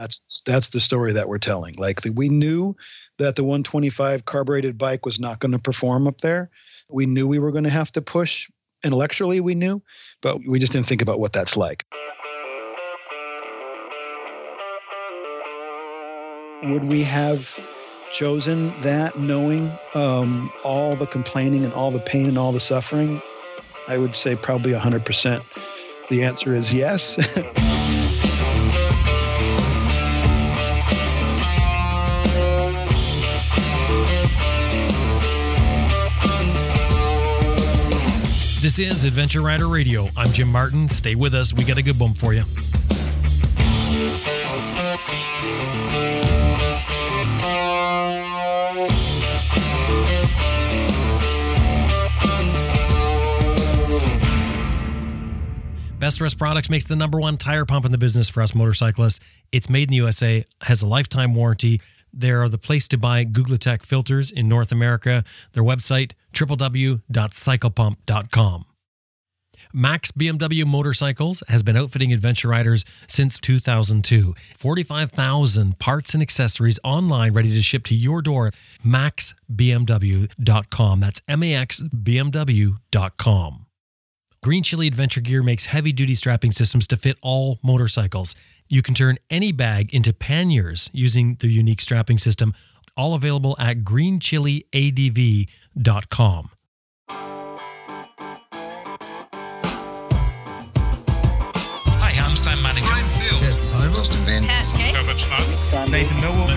That's that's the story that we're telling. Like the, we knew that the 125 carbureted bike was not going to perform up there. We knew we were going to have to push intellectually. We knew, but we just didn't think about what that's like. Would we have chosen that knowing um, all the complaining and all the pain and all the suffering? I would say probably 100%. The answer is yes. This is Adventure Rider Radio. I'm Jim Martin. Stay with us. We got a good one for you. Best Rest Products makes the number one tire pump in the business for us motorcyclists. It's made in the USA, has a lifetime warranty. They're the place to buy Googletech filters in North America. Their website, www.cyclepump.com. Max BMW Motorcycles has been outfitting adventure riders since 2002. 45,000 parts and accessories online ready to ship to your door. MaxBMW.com. That's M A X BMW.com. Green Chili Adventure Gear makes heavy duty strapping systems to fit all motorcycles. You can turn any bag into panniers using the unique strapping system, all available at greenchiliadv.com. Hi, I'm Sam Manicom. Brian Field. Ted Simon. Justin Van. Herbert Schwarz. Nathan Millward.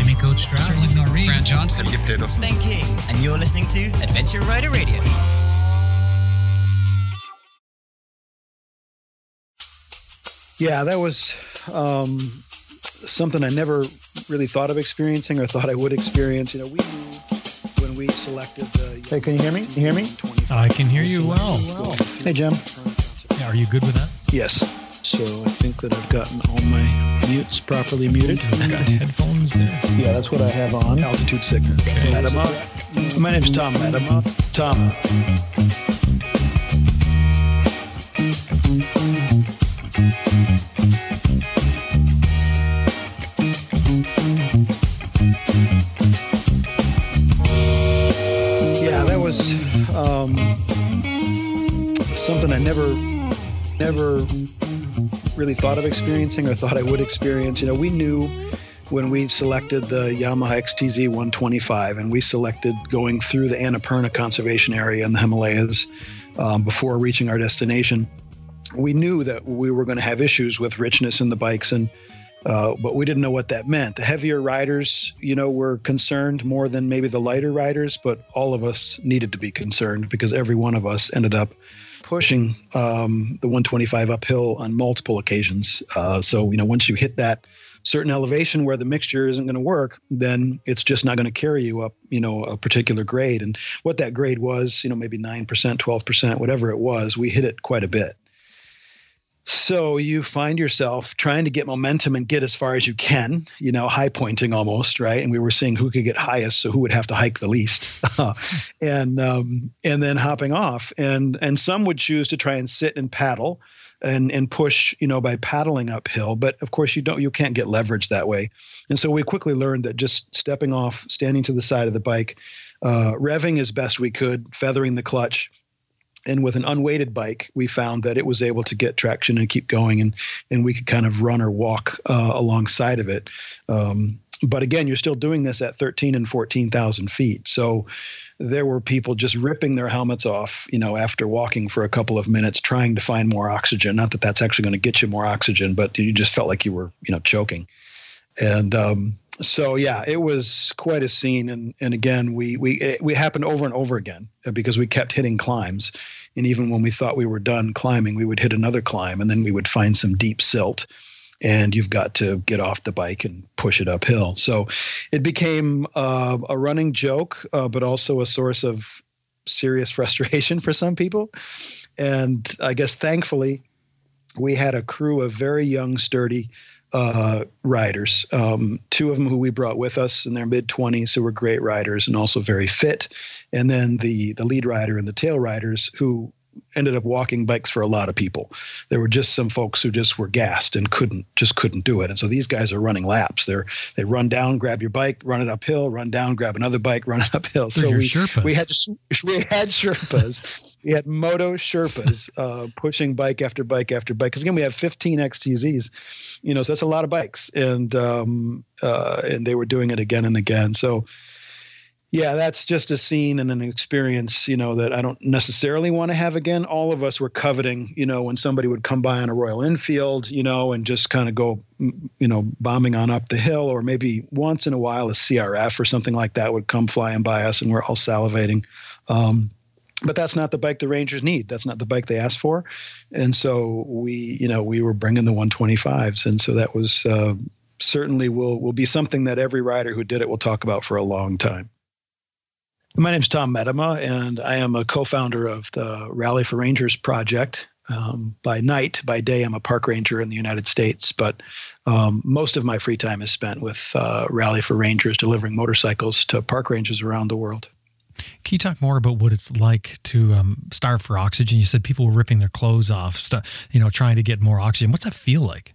Amy Coach Stroud. Sterling Noreen. Grant Johnson. Ben King, and you're listening to Adventure Rider Radio. Yeah, that was um, something I never really thought of experiencing or thought I would experience. You know, we knew when we selected the. Hey, can you hear me? Can you hear me? I can hear you well. Hey, Jim. Yeah, are you good with that? Yes. So I think that I've gotten all my mutes properly muted. You've got headphones there. Yeah, that's what I have on. Altitude sickness. Okay. Medema. My name's Tom Medema. Tom. Yeah, that was um, something I never, never really thought of experiencing or thought I would experience. You know, we knew when we selected the Yamaha XTZ 125 and we selected going through the Annapurna Conservation Area in the Himalayas um, before reaching our destination, we knew that we were going to have issues with richness in the bikes and uh, but we didn't know what that meant. The heavier riders, you know, were concerned more than maybe the lighter riders, but all of us needed to be concerned because every one of us ended up pushing um, the 125 uphill on multiple occasions. Uh, so, you know, once you hit that certain elevation where the mixture isn't going to work, then it's just not going to carry you up, you know, a particular grade. And what that grade was, you know, maybe 9%, 12%, whatever it was, we hit it quite a bit. So you find yourself trying to get momentum and get as far as you can, you know, high pointing almost, right? And we were seeing who could get highest, so who would have to hike the least, and um, and then hopping off, and and some would choose to try and sit and paddle, and and push, you know, by paddling uphill. But of course, you don't, you can't get leverage that way, and so we quickly learned that just stepping off, standing to the side of the bike, uh, revving as best we could, feathering the clutch and with an unweighted bike, we found that it was able to get traction and keep going, and and we could kind of run or walk uh, alongside of it. Um, but again, you're still doing this at 13 and 14,000 feet. So there were people just ripping their helmets off, you know, after walking for a couple of minutes, trying to find more oxygen. Not that that's actually going to get you more oxygen, but you just felt like you were, you know, choking. And um, so yeah, it was quite a scene, and and again, we we it, we happened over and over again because we kept hitting climbs, and even when we thought we were done climbing, we would hit another climb, and then we would find some deep silt, and you've got to get off the bike and push it uphill. So it became uh, a running joke, uh, but also a source of serious frustration for some people, and I guess thankfully, we had a crew of very young, sturdy uh, riders. Um, two of them who we brought with us in their mid 20s who were great riders and also very fit. And then the the lead rider and the tail riders who ended up walking bikes for a lot of people. There were just some folks who just were gassed and couldn't just couldn't do it. And so these guys are running laps. They're they run down, grab your bike, run it uphill, run down, grab another bike, run it uphill. So we, Sherpas. we had we had Sherpas. we had Moto Sherpas uh, pushing bike after bike after bike. Because again, we have 15 XTZs, you know, so that's a lot of bikes, and um, uh, and they were doing it again and again. So yeah, that's just a scene and an experience, you know, that I don't necessarily want to have again. All of us were coveting, you know, when somebody would come by on a Royal Enfield, you know, and just kind of go, you know, bombing on up the hill, or maybe once in a while a CRF or something like that would come flying by us, and we're all salivating. Um, but that's not the bike the Rangers need. That's not the bike they asked for, and so we, you know, we were bringing the 125s, and so that was uh, certainly will will be something that every rider who did it will talk about for a long time. My name is Tom Medema, and I am a co-founder of the Rally for Rangers project. Um, by night, by day, I'm a park ranger in the United States, but um, most of my free time is spent with uh, Rally for Rangers, delivering motorcycles to park rangers around the world. Can you talk more about what it's like to um, starve for oxygen? You said people were ripping their clothes off, st- you know, trying to get more oxygen. What's that feel like?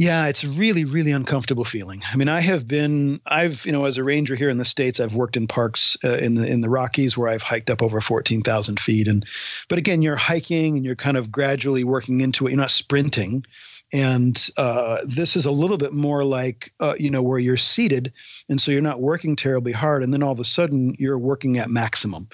Yeah, it's really, really uncomfortable feeling. I mean, I have been, I've, you know, as a ranger here in the states, I've worked in parks uh, in the in the Rockies where I've hiked up over fourteen thousand feet, and but again, you're hiking and you're kind of gradually working into it. You're not sprinting, and uh, this is a little bit more like, uh, you know, where you're seated, and so you're not working terribly hard, and then all of a sudden you're working at maximum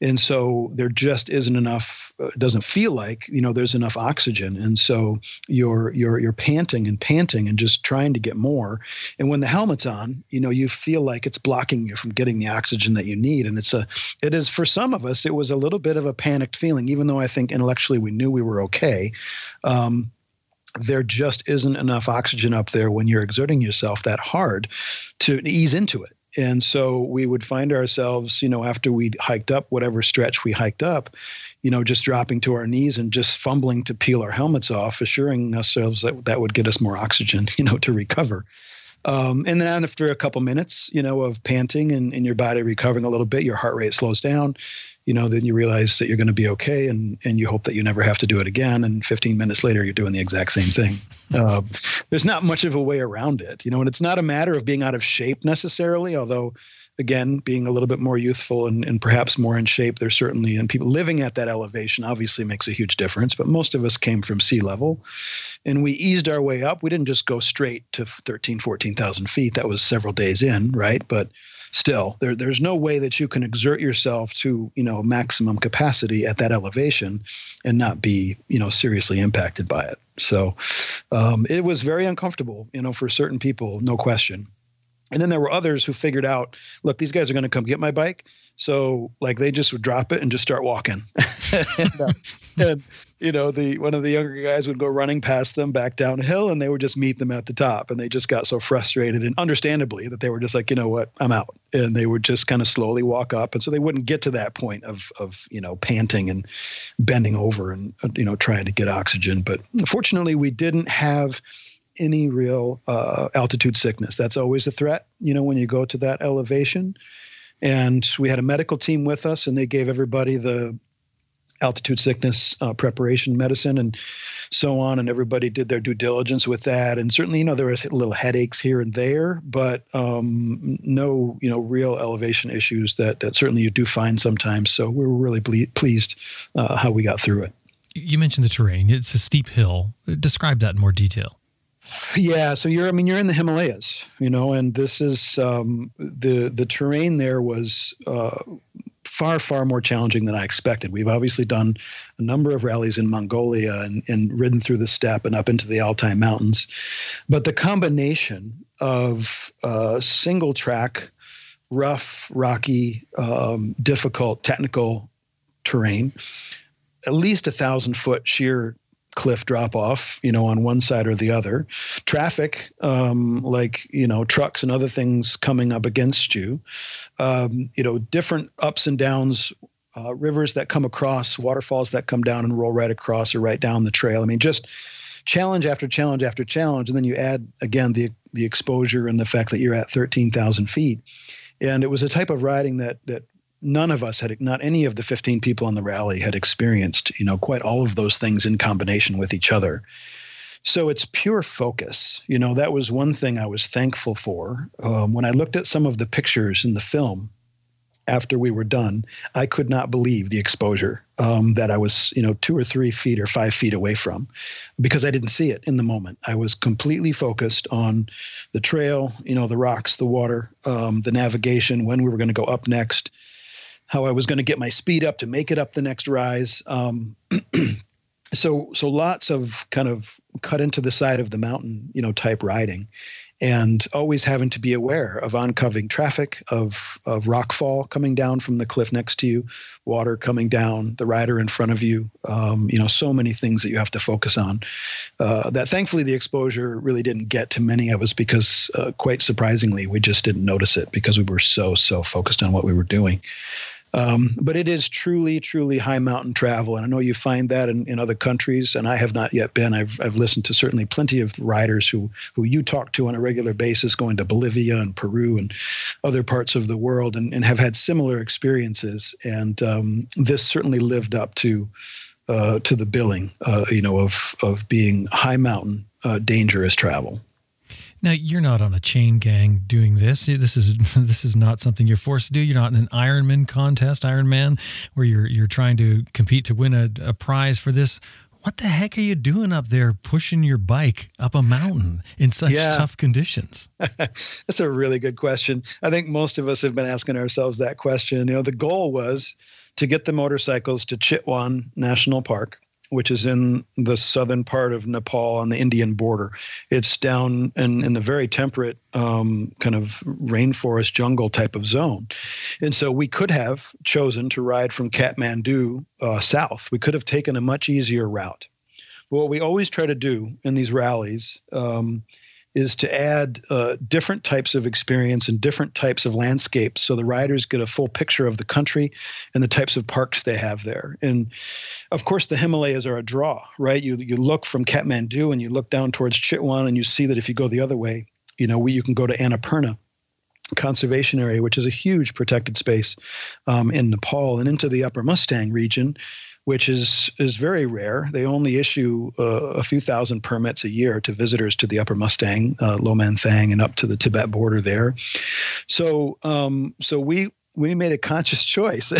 and so there just isn't enough doesn't feel like you know there's enough oxygen. And so you're you're you're panting and panting and just trying to get more. And when the helmet's on you know you feel like it's blocking you from getting the oxygen that you need. And it's a it is for some of us it was a little bit of a panicked feeling even though i think intellectually we knew we were okay. Um, there just isn't enough oxygen up there when you're exerting yourself that hard to ease into it. And so we would find ourselves, you know, after we'd hiked up whatever stretch we hiked up, you know, just dropping to our knees and just fumbling to peel our helmets off, assuring ourselves that that would get us more oxygen, you know, to recover. Um, and then after a couple minutes, you know, of panting and, and your body recovering a little bit, your heart rate slows down. You know, then you realize that you're going to be okay, and and you hope that you never have to do it again. And 15 minutes later, you're doing the exact same thing. Um, there's not much of a way around it, you know, and it's not a matter of being out of shape necessarily, although again, being a little bit more youthful and, and perhaps more in shape, there's certainly, and people living at that elevation obviously makes a huge difference. But most of us came from sea level and we eased our way up. We didn't just go straight to 13, 14,000 feet. That was several days in, right? But still, there, there's no way that you can exert yourself to, you know, maximum capacity at that elevation and not be, you know, seriously impacted by it. So um, it was very uncomfortable, you know, for certain people, no question. And then there were others who figured out, look, these guys are going to come get my bike. So like they just would drop it and just start walking. and, uh, and, you know, the one of the younger guys would go running past them back downhill and they would just meet them at the top. And they just got so frustrated and understandably that they were just like, you know what, I'm out. And they would just kind of slowly walk up. And so they wouldn't get to that point of of, you know, panting and bending over and you know, trying to get oxygen. But fortunately we didn't have any real uh, altitude sickness. That's always a threat, you know, when you go to that elevation. And we had a medical team with us, and they gave everybody the altitude sickness uh, preparation medicine and so on. And everybody did their due diligence with that. And certainly, you know, there was little headaches here and there, but um, no, you know, real elevation issues that that certainly you do find sometimes. So we were really ble- pleased uh, how we got through it. You mentioned the terrain. It's a steep hill. Describe that in more detail. Yeah, so you're I mean you're in the Himalayas, you know, and this is um, the the terrain there was uh, far far more challenging than I expected. We've obviously done a number of rallies in Mongolia and, and ridden through the steppe and up into the Altai Mountains, but the combination of uh, single track, rough, rocky, um, difficult technical terrain, at least a thousand foot sheer cliff drop off, you know, on one side or the other. Traffic, um, like you know, trucks and other things coming up against you. Um, you know, different ups and downs. Uh, rivers that come across, waterfalls that come down and roll right across or right down the trail. I mean, just challenge after challenge after challenge, and then you add again the the exposure and the fact that you're at thirteen thousand feet. And it was a type of riding that that none of us had not any of the 15 people on the rally had experienced you know quite all of those things in combination with each other. So it's pure focus. You know that was one thing i was thankful for. Um, when i looked at some of the pictures in the film after we were done, I could not believe the exposure um, that I was, you know, two or three feet or five feet away from, because I didn't see it in the moment. I was completely focused on the trail, you know, the rocks, the water, um, the navigation, when we were going to go up next, how I was going to get my speed up to make it up the next rise. Um, so, so lots of kind of cut into the side of the mountain, you know, type riding and always having to be aware of oncoming traffic, of, of rockfall coming down from the cliff next to you, water coming down, the rider in front of you. Um, you know, so many things that you have to focus on. Uh, that thankfully the exposure really didn't get to many of us because, uh, quite surprisingly, we just didn't notice it because we were so so focused on what we were doing. Um, but it is truly, truly high mountain travel. And I know you find that in, in other countries, and I have not yet been. I've, I've listened to certainly plenty of riders who, who you talk to on a regular basis, going to Bolivia and Peru and other parts of the world, and, and have had similar experiences. And um, this certainly lived up to. Uh, to the billing, uh, you know, of of being high mountain, uh, dangerous travel. Now you're not on a chain gang doing this. This is this is not something you're forced to do. You're not in an Ironman contest, Ironman, where you're you're trying to compete to win a, a prize for this. What the heck are you doing up there pushing your bike up a mountain in such yeah. tough conditions? That's a really good question. I think most of us have been asking ourselves that question. You know, the goal was to get the motorcycles to Chitwan National Park which is in the southern part of Nepal on the Indian border. It's down in, in the very temperate um, kind of rainforest jungle type of zone. And so we could have chosen to ride from Kathmandu uh, south. We could have taken a much easier route. But what we always try to do in these rallies um, is to add uh, different types of experience and different types of landscapes so the riders get a full picture of the country and the types of parks they have there. And of course, the Himalayas are a draw, right? You, you look from Kathmandu and you look down towards Chitwan and you see that if you go the other way, you know, we, you can go to Annapurna conservation area, which is a huge protected space um, in Nepal, and into the Upper Mustang region, which is is very rare. They only issue uh, a few thousand permits a year to visitors to the Upper Mustang, uh, Thang, and up to the Tibet border there. So um, so we we made a conscious choice,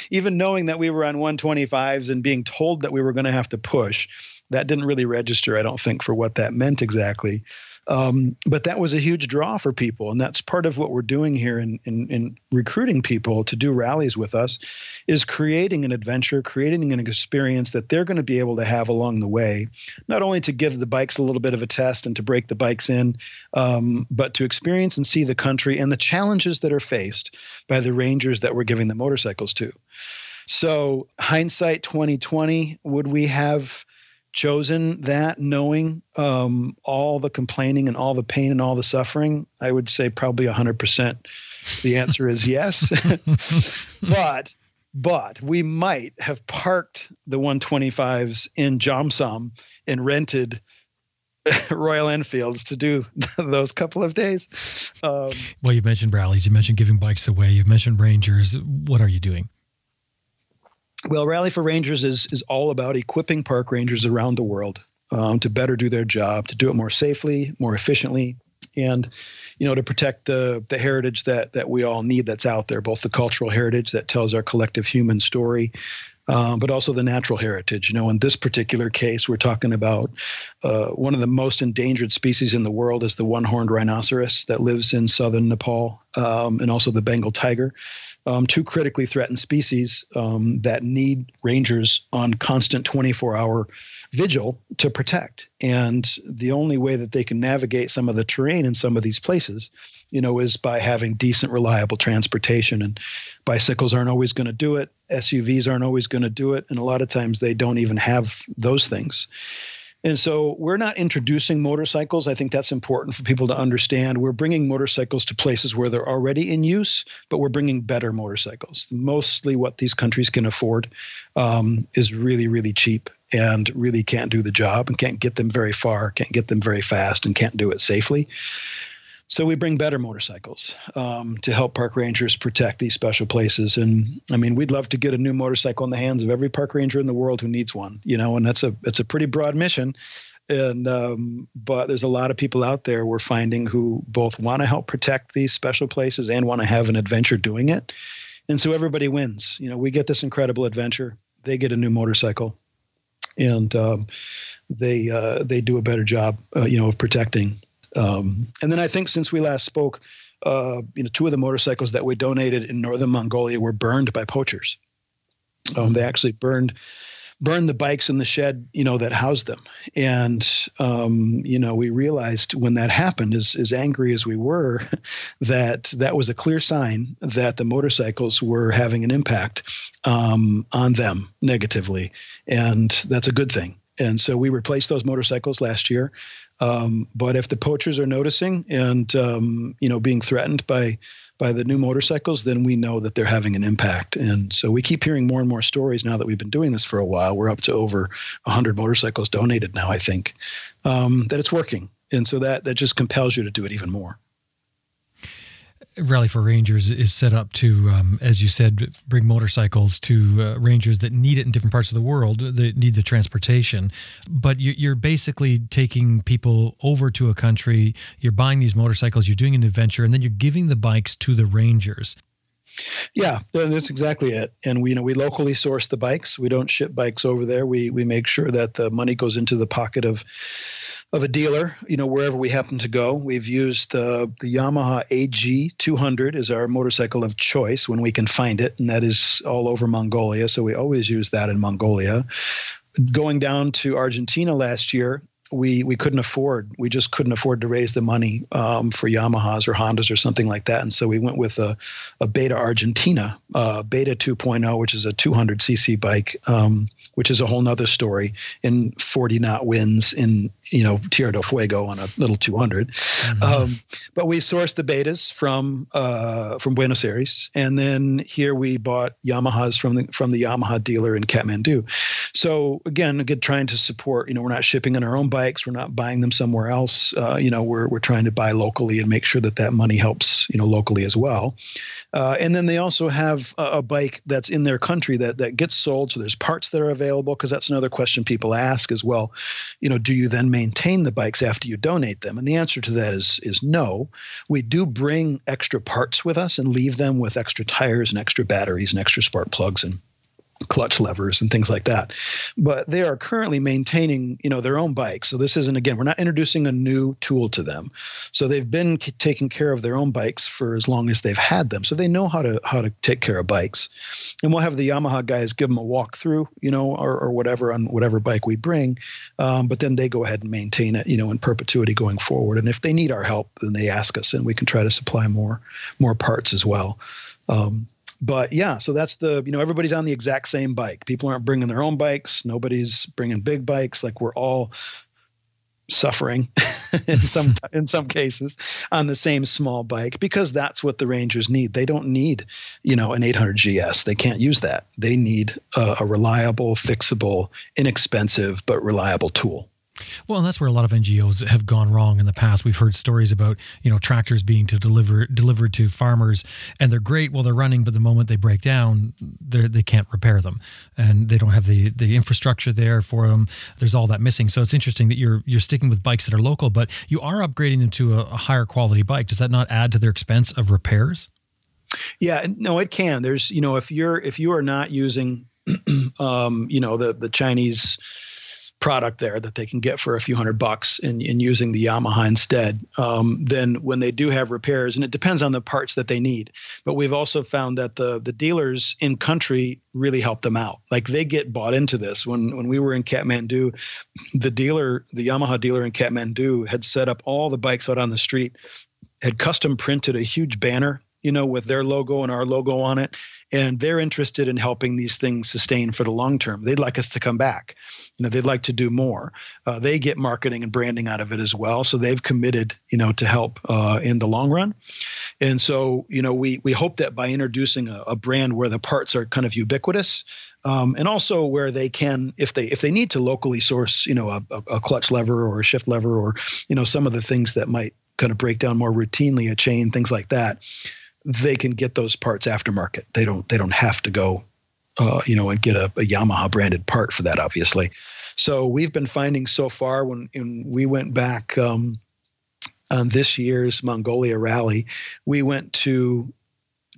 even knowing that we were on 125s and being told that we were going to have to push. That didn't really register, I don't think, for what that meant exactly. Um, but that was a huge draw for people, and that's part of what we're doing here in, in, in recruiting people to do rallies with us, is creating an adventure, creating an experience that they're going to be able to have along the way, not only to give the bikes a little bit of a test and to break the bikes in, um, but to experience and see the country and the challenges that are faced by the rangers that we're giving the motorcycles to. So, hindsight 2020, would we have chosen that knowing um, all the complaining and all the pain and all the suffering? I would say probably 100%. The answer is yes. but but we might have parked the 125s in Jomsom and rented Royal Enfields to do those couple of days. Um, well, you mentioned rallies, you mentioned giving bikes away, you've mentioned Rangers. What are you doing? Well, Rally for Rangers is is all about equipping park rangers around the world um, to better do their job, to do it more safely, more efficiently, and you know to protect the the heritage that that we all need that's out there, both the cultural heritage that tells our collective human story. Um, but also the natural heritage. You know, in this particular case, we're talking about uh, one of the most endangered species in the world is the one-horned rhinoceros that lives in southern Nepal, um, and also the Bengal tiger um, two critically threatened species um, that need rangers on constant 24 hour vigil to protect. And the only way that they can navigate some of the terrain in some of these places, you know, is by having decent, reliable transportation. And bicycles aren't always going to do it, SUVs aren't always going to do it. And a lot of times they don't even have those things. And so we're not introducing motorcycles. I think that's important for people to understand. We're bringing motorcycles to places where they're already in use, but we're bringing better motorcycles. Mostly what these countries can afford um, is really, really cheap and really can't do the job and can't get them very far, can't get them very fast, and can't do it safely. So we bring better motorcycles um, to help park rangers protect these special places. And I mean, we'd love to get a new motorcycle in the hands of every park ranger in the world who needs one. You know, and that's a it's a pretty broad mission. And um, but there's a lot of people out there we're finding who both want to help protect these special places and want to have an adventure doing it. And so everybody wins. You know, we get this incredible adventure. They get a new motorcycle, and um, they uh, they do a better job, uh, you know, of protecting um, and then I think since we last spoke, uh, you know, two of the motorcycles that we donated in northern Mongolia were burned by poachers. Um, they actually burned burned the bikes in the shed, you know, that housed them. And um, you know, we realized when that happened, as as angry as we were, that that was a clear sign that the motorcycles were having an impact um, on them negatively, and that's a good thing. And so we replaced those motorcycles last year. Um, but if the poachers are noticing and um, you know being threatened by by the new motorcycles, then we know that they're having an impact. And so we keep hearing more and more stories now that we've been doing this for a while. We're up to over 100 motorcycles donated now, I think, um, that it's working. And so that that just compels you to do it even more. Rally for Rangers is set up to, um, as you said, bring motorcycles to uh, rangers that need it in different parts of the world that need the transportation. But you're basically taking people over to a country, you're buying these motorcycles, you're doing an adventure, and then you're giving the bikes to the rangers. Yeah, that's exactly it. And we you know we locally source the bikes. We don't ship bikes over there. We we make sure that the money goes into the pocket of of a dealer, you know, wherever we happen to go. We've used uh, the Yamaha AG 200 as our motorcycle of choice when we can find it, and that is all over Mongolia. So we always use that in Mongolia. Going down to Argentina last year, we we couldn't afford we just couldn't afford to raise the money um, for Yamahas or Hondas or something like that, and so we went with a, a Beta Argentina, uh, Beta 2.0, which is a 200 cc bike. Um, which is a whole nother story in 40 knot winds in you know Tierra del Fuego on a little 200. Mm-hmm. Um, but we sourced the betas from uh, from Buenos Aires, and then here we bought Yamahas from the from the Yamaha dealer in Kathmandu. So again, again, trying to support. You know, we're not shipping in our own bikes. We're not buying them somewhere else. Uh, you know, we're we're trying to buy locally and make sure that that money helps. You know, locally as well. Uh, and then they also have a, a, bike that's in their country that that gets sold. So there's parts that are available because that's another question people ask as well. You know, do you then maintain the bikes after you donate them? And the answer to that is is no. We do bring extra parts with us and leave them with extra tires and extra batteries and extra spark plugs and clutch levers and things like that. But they are currently maintaining, you know, their own bikes. So this isn't again, we're not introducing a new tool to them. So they've been k- taking care of their own bikes for as long as they've had them. So they know how to how to take care of bikes. And we'll have the Yamaha guys give them a walkthrough, you know, or, or whatever on whatever bike we bring. Um, but then they go ahead and maintain it, you know, in perpetuity going forward. And if they need our help, then they ask us, and we can try to supply more more parts as well. Um, but yeah, so that's the you know everybody's on the exact same bike. People aren't bringing their own bikes. Nobody's bringing big bikes. Like we're all suffering in some in some cases on the same small bike because that's what the Rangers need. They don't need you know an 800 GS. They can't use that. They need a, a reliable, fixable, inexpensive but reliable tool. Well, and that's where a lot of NGOs have gone wrong in the past. We've heard stories about you know tractors being to deliver delivered to farmers, and they're great while they're running, but the moment they break down, they they can't repair them, and they don't have the the infrastructure there for them. There's all that missing. So it's interesting that you're you're sticking with bikes that are local, but you are upgrading them to a, a higher quality bike. Does that not add to their expense of repairs? Yeah, no, it can. There's you know if you're if you are not using, um, you know the the Chinese product there that they can get for a few hundred bucks in, in using the Yamaha instead. Um, then when they do have repairs, and it depends on the parts that they need, but we've also found that the the dealers in country really help them out. Like they get bought into this. When when we were in Kathmandu, the dealer, the Yamaha dealer in Kathmandu, had set up all the bikes out on the street, had custom printed a huge banner you know, with their logo and our logo on it. And they're interested in helping these things sustain for the long term. They'd like us to come back. You know, they'd like to do more. Uh, they get marketing and branding out of it as well. So they've committed, you know, to help uh, in the long run. And so, you know, we we hope that by introducing a, a brand where the parts are kind of ubiquitous, um, and also where they can, if they if they need to locally source, you know, a, a clutch lever or a shift lever or you know some of the things that might kind of break down more routinely, a chain, things like that, they can get those parts aftermarket. They don't they don't have to go, uh, you know, and get a, a, Yamaha branded part for that, obviously. So we've been finding so far when, we went back um, on this year's Mongolia rally, we went to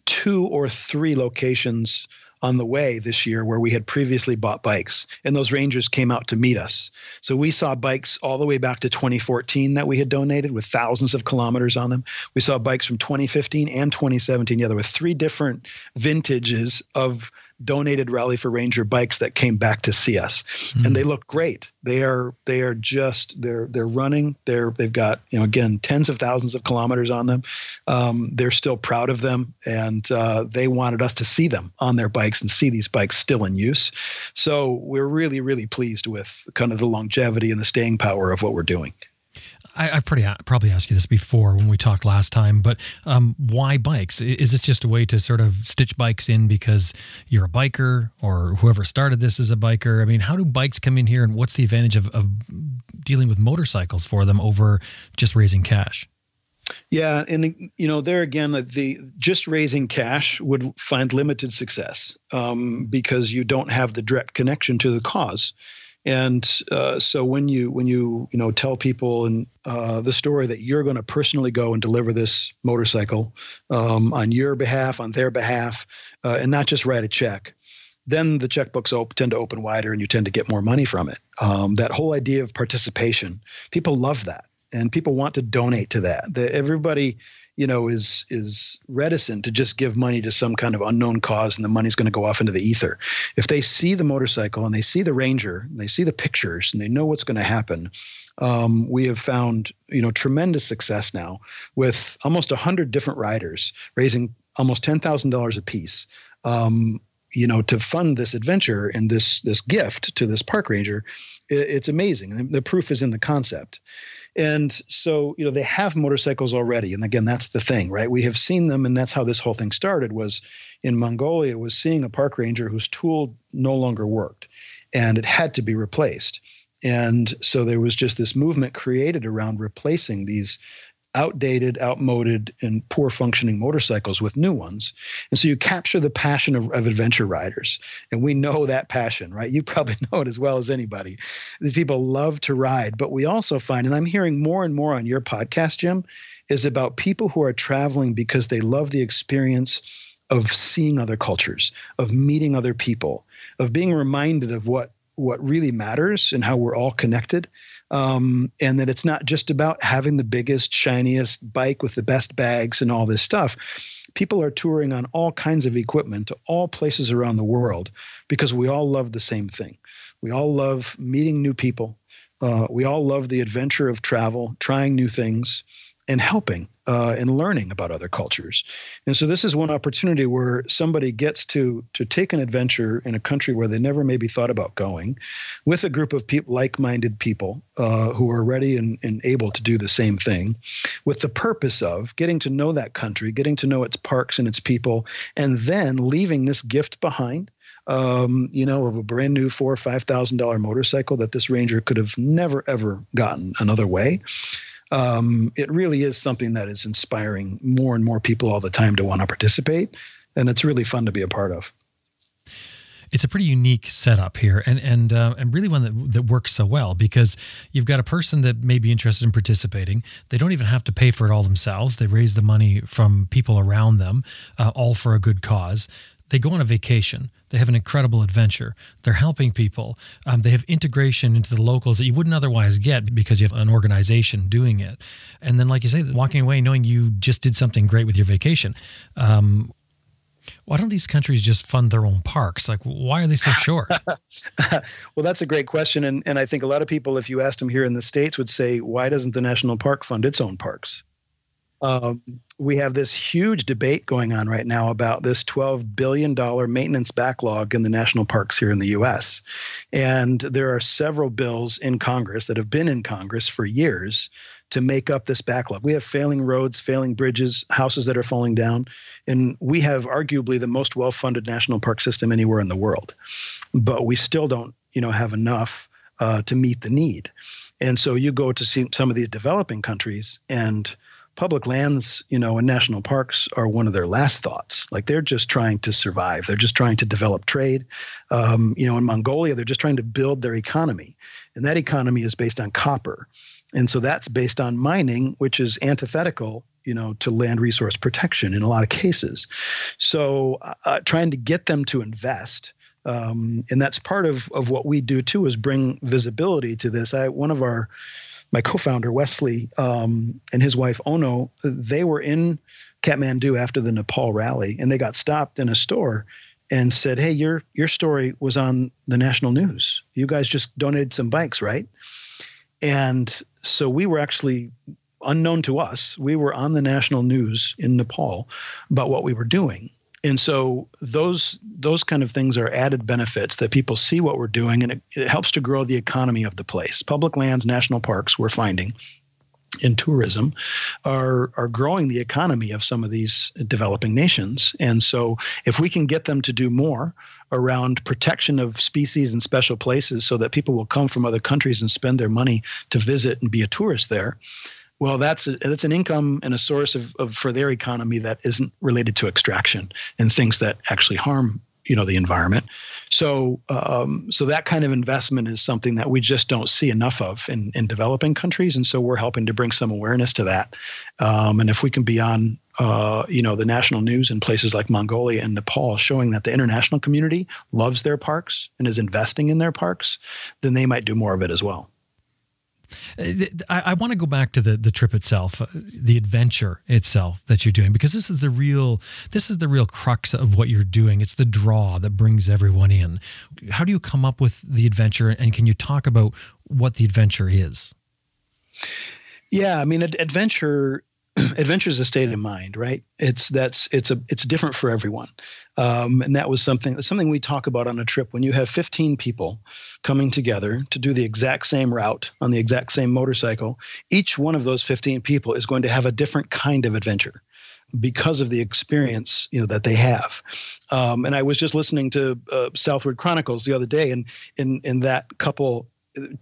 two or three locations on the way this year where we had previously bought bikes and those rangers came out to meet us. So we saw bikes all the way back to 2014 that we had donated with thousands of kilometers on them. We saw bikes from 2015 and 2017 yeah there were three different vintages of donated Rally for Ranger bikes that came back to see us, mm. and they look great. They are they are just they're they're running. They're they've got you know again tens of thousands of kilometers on them. Um, they're still proud of them, and uh, they wanted us to see them on their bikes and see these bikes still in use. So we're really really pleased with kind of the longevity and the staying power of what we're doing. I, have pretty probably asked you this before when we talked last time, but um, why bikes? Is this just a way to sort of stitch bikes in because you're a biker or whoever started this is a biker? I mean, how do bikes come in here, and what's the advantage of, of dealing with motorcycles for them over just raising cash? Yeah, and you know, there again, the just raising cash would find limited success um, because you don't have the direct connection to the cause. And uh, so when you when you you know tell people and uh, the story that you're going to personally go and deliver this motorcycle um, on your behalf, on their behalf, uh, and not just write a check, then the checkbooks op- tend to open wider and you tend to get more money from it. Um, that whole idea of participation, people love that, and people want to donate to that. The, everybody you know is is reticent to just give money to some kind of unknown cause and the money's going to go off into the ether. If they see the motorcycle and they see the ranger and they see the pictures and they know what's going to happen um, we have found you know tremendous success now with almost 100 different riders raising almost $10000 a piece um, you know to fund this adventure and this this gift to this park ranger. It, it's amazing. The proof is in the concept and so, you know, they have motorcycles already. And again, that's the thing, right? We have seen them, and that's how this whole thing started was in Mongolia, was seeing a park ranger whose tool no longer worked and it had to be replaced. And so there was just this movement created around replacing these outdated, outmoded, and poor functioning motorcycles with new ones. And so you capture the passion of, of, adventure riders. And we know that passion, right? You probably know it as well as anybody. These people love to ride. But we also find, and I'm hearing more and more on your podcast, Jim, is about people who are traveling because they love the experience of seeing other cultures, of meeting other people, of being reminded of what what really matters and how we're all connected um, and that it's not just about having the biggest, shiniest bike with the best bags and all this stuff. People are touring on all kinds of equipment to all places around the world because we all love the same thing. We all love meeting new people. Uh, we all love the adventure of travel, trying new things, and helping uh, and learning about other cultures. And so this is one opportunity where somebody gets to to take an adventure in a country where they never maybe thought about going, with a group of people, like-minded people uh, who are ready and, and able to do the same thing, with the purpose of getting to know that country, getting to know its parks and its people, and then leaving this gift behind um, you know, of a brand new four or five thousand dollar motorcycle that this ranger could have never ever gotten another way um, it really is something that is inspiring more and more people all the time to want to participate, and it's really fun to be a part of. It's a pretty unique setup here, and and uh, and really one that that works so well because you've got a person that may be interested in participating. They don't even have to pay for it all themselves. They raise the money from people around them, uh, all for a good cause. They go on a vacation they have an incredible adventure. They're helping people. Um, they have integration into the locals that you wouldn't otherwise get because you have an organization doing it. And then, like you say, walking away knowing you just did something great with your vacation. Um, why don't these countries just fund their own parks? Like, why are they so short? well, that's a great question. And, and I think a lot of people, if you asked them here in the States, would say, why doesn't the national park fund its own parks? Um, we have this huge debate going on right now about this $12 billion maintenance backlog in the national parks here in the US. And there are several bills in Congress that have been in Congress for years to make up this backlog. We have failing roads, failing bridges, houses that are falling down, and we have arguably the most well-funded national park system anywhere in the world. But we still don't, you know, have enough uh, to meet the need. And so you go to see some of these developing countries and public lands, you know, and national parks are one of their last thoughts. Like they're just trying to survive. They're just trying to develop trade. Um, you know, in Mongolia, they're just trying to build their economy, and that economy is based on copper, and so that's based on mining, which is antithetical. You know, to land resource protection in a lot of cases. So, uh, trying to get them to invest um, and that's part of, of what we do too is bring visibility to this. I one of our my co-founder Wesley um, and his wife Ono, they were in Kathmandu after the Nepal rally, and they got stopped in a store and said, "Hey, your your story was on the national news. You guys just donated some bikes, right?" And so we were actually unknown to us. We were on the national news in Nepal about what we were doing and so those those kind of things are added benefits that people see what we're doing and it, it, helps to grow the economy of the place. Public lands national parks we're finding in tourism are are growing the economy of some of these developing nations. And so if we can get them to do more around protection of species and special places so that people will come from other countries and spend their money to visit and be a tourist there well, that's a, that's an income and a source of, of for their economy that isn't related to extraction and things that actually harm you know the environment. So um, so that kind of investment is something that we just don't see enough of in, in developing countries, and so we're helping to bring some awareness to that. Um, and if we can be on uh, you know the national news in places like Mongolia and Nepal, showing that the international community loves their parks and is investing in their parks, then they might do more of it as well. Uh, I, want to go back to the the trip itself, uh, the adventure itself that you're doing, because this is the real this is the real crux of what you're doing. It's the draw that brings everyone in. How do you come up with the adventure, and can you talk about what the adventure is? Yeah, I mean, adventure adventure is a state of mind, right? It's that's it's a it's different for everyone, um, and that was something something we talk about on a trip. When you have 15 people coming together to do the exact same route on the exact same motorcycle, each one of those 15 people is going to have a different kind of adventure because of the experience you know that they have. Um, and I was just listening to uh, Southward Chronicles the other day, and in in that couple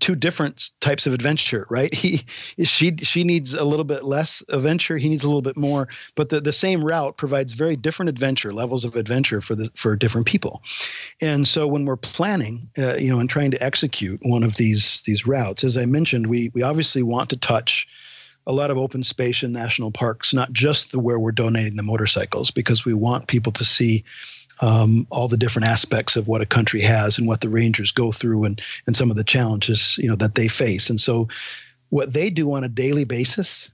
two different types of adventure, right? He she she needs a little bit less adventure, he needs a little bit more, but the, the same route provides very different adventure levels of adventure for the for different people. And so when we're planning, uh, you know, and trying to execute one of these these routes, as I mentioned, we we obviously want to touch a lot of open space in national parks, not just the where we're donating the motorcycles, because we want people to see um, all the different aspects of what a country has and what the rangers go through and and some of the challenges you know that they face. And so what they do on a daily basis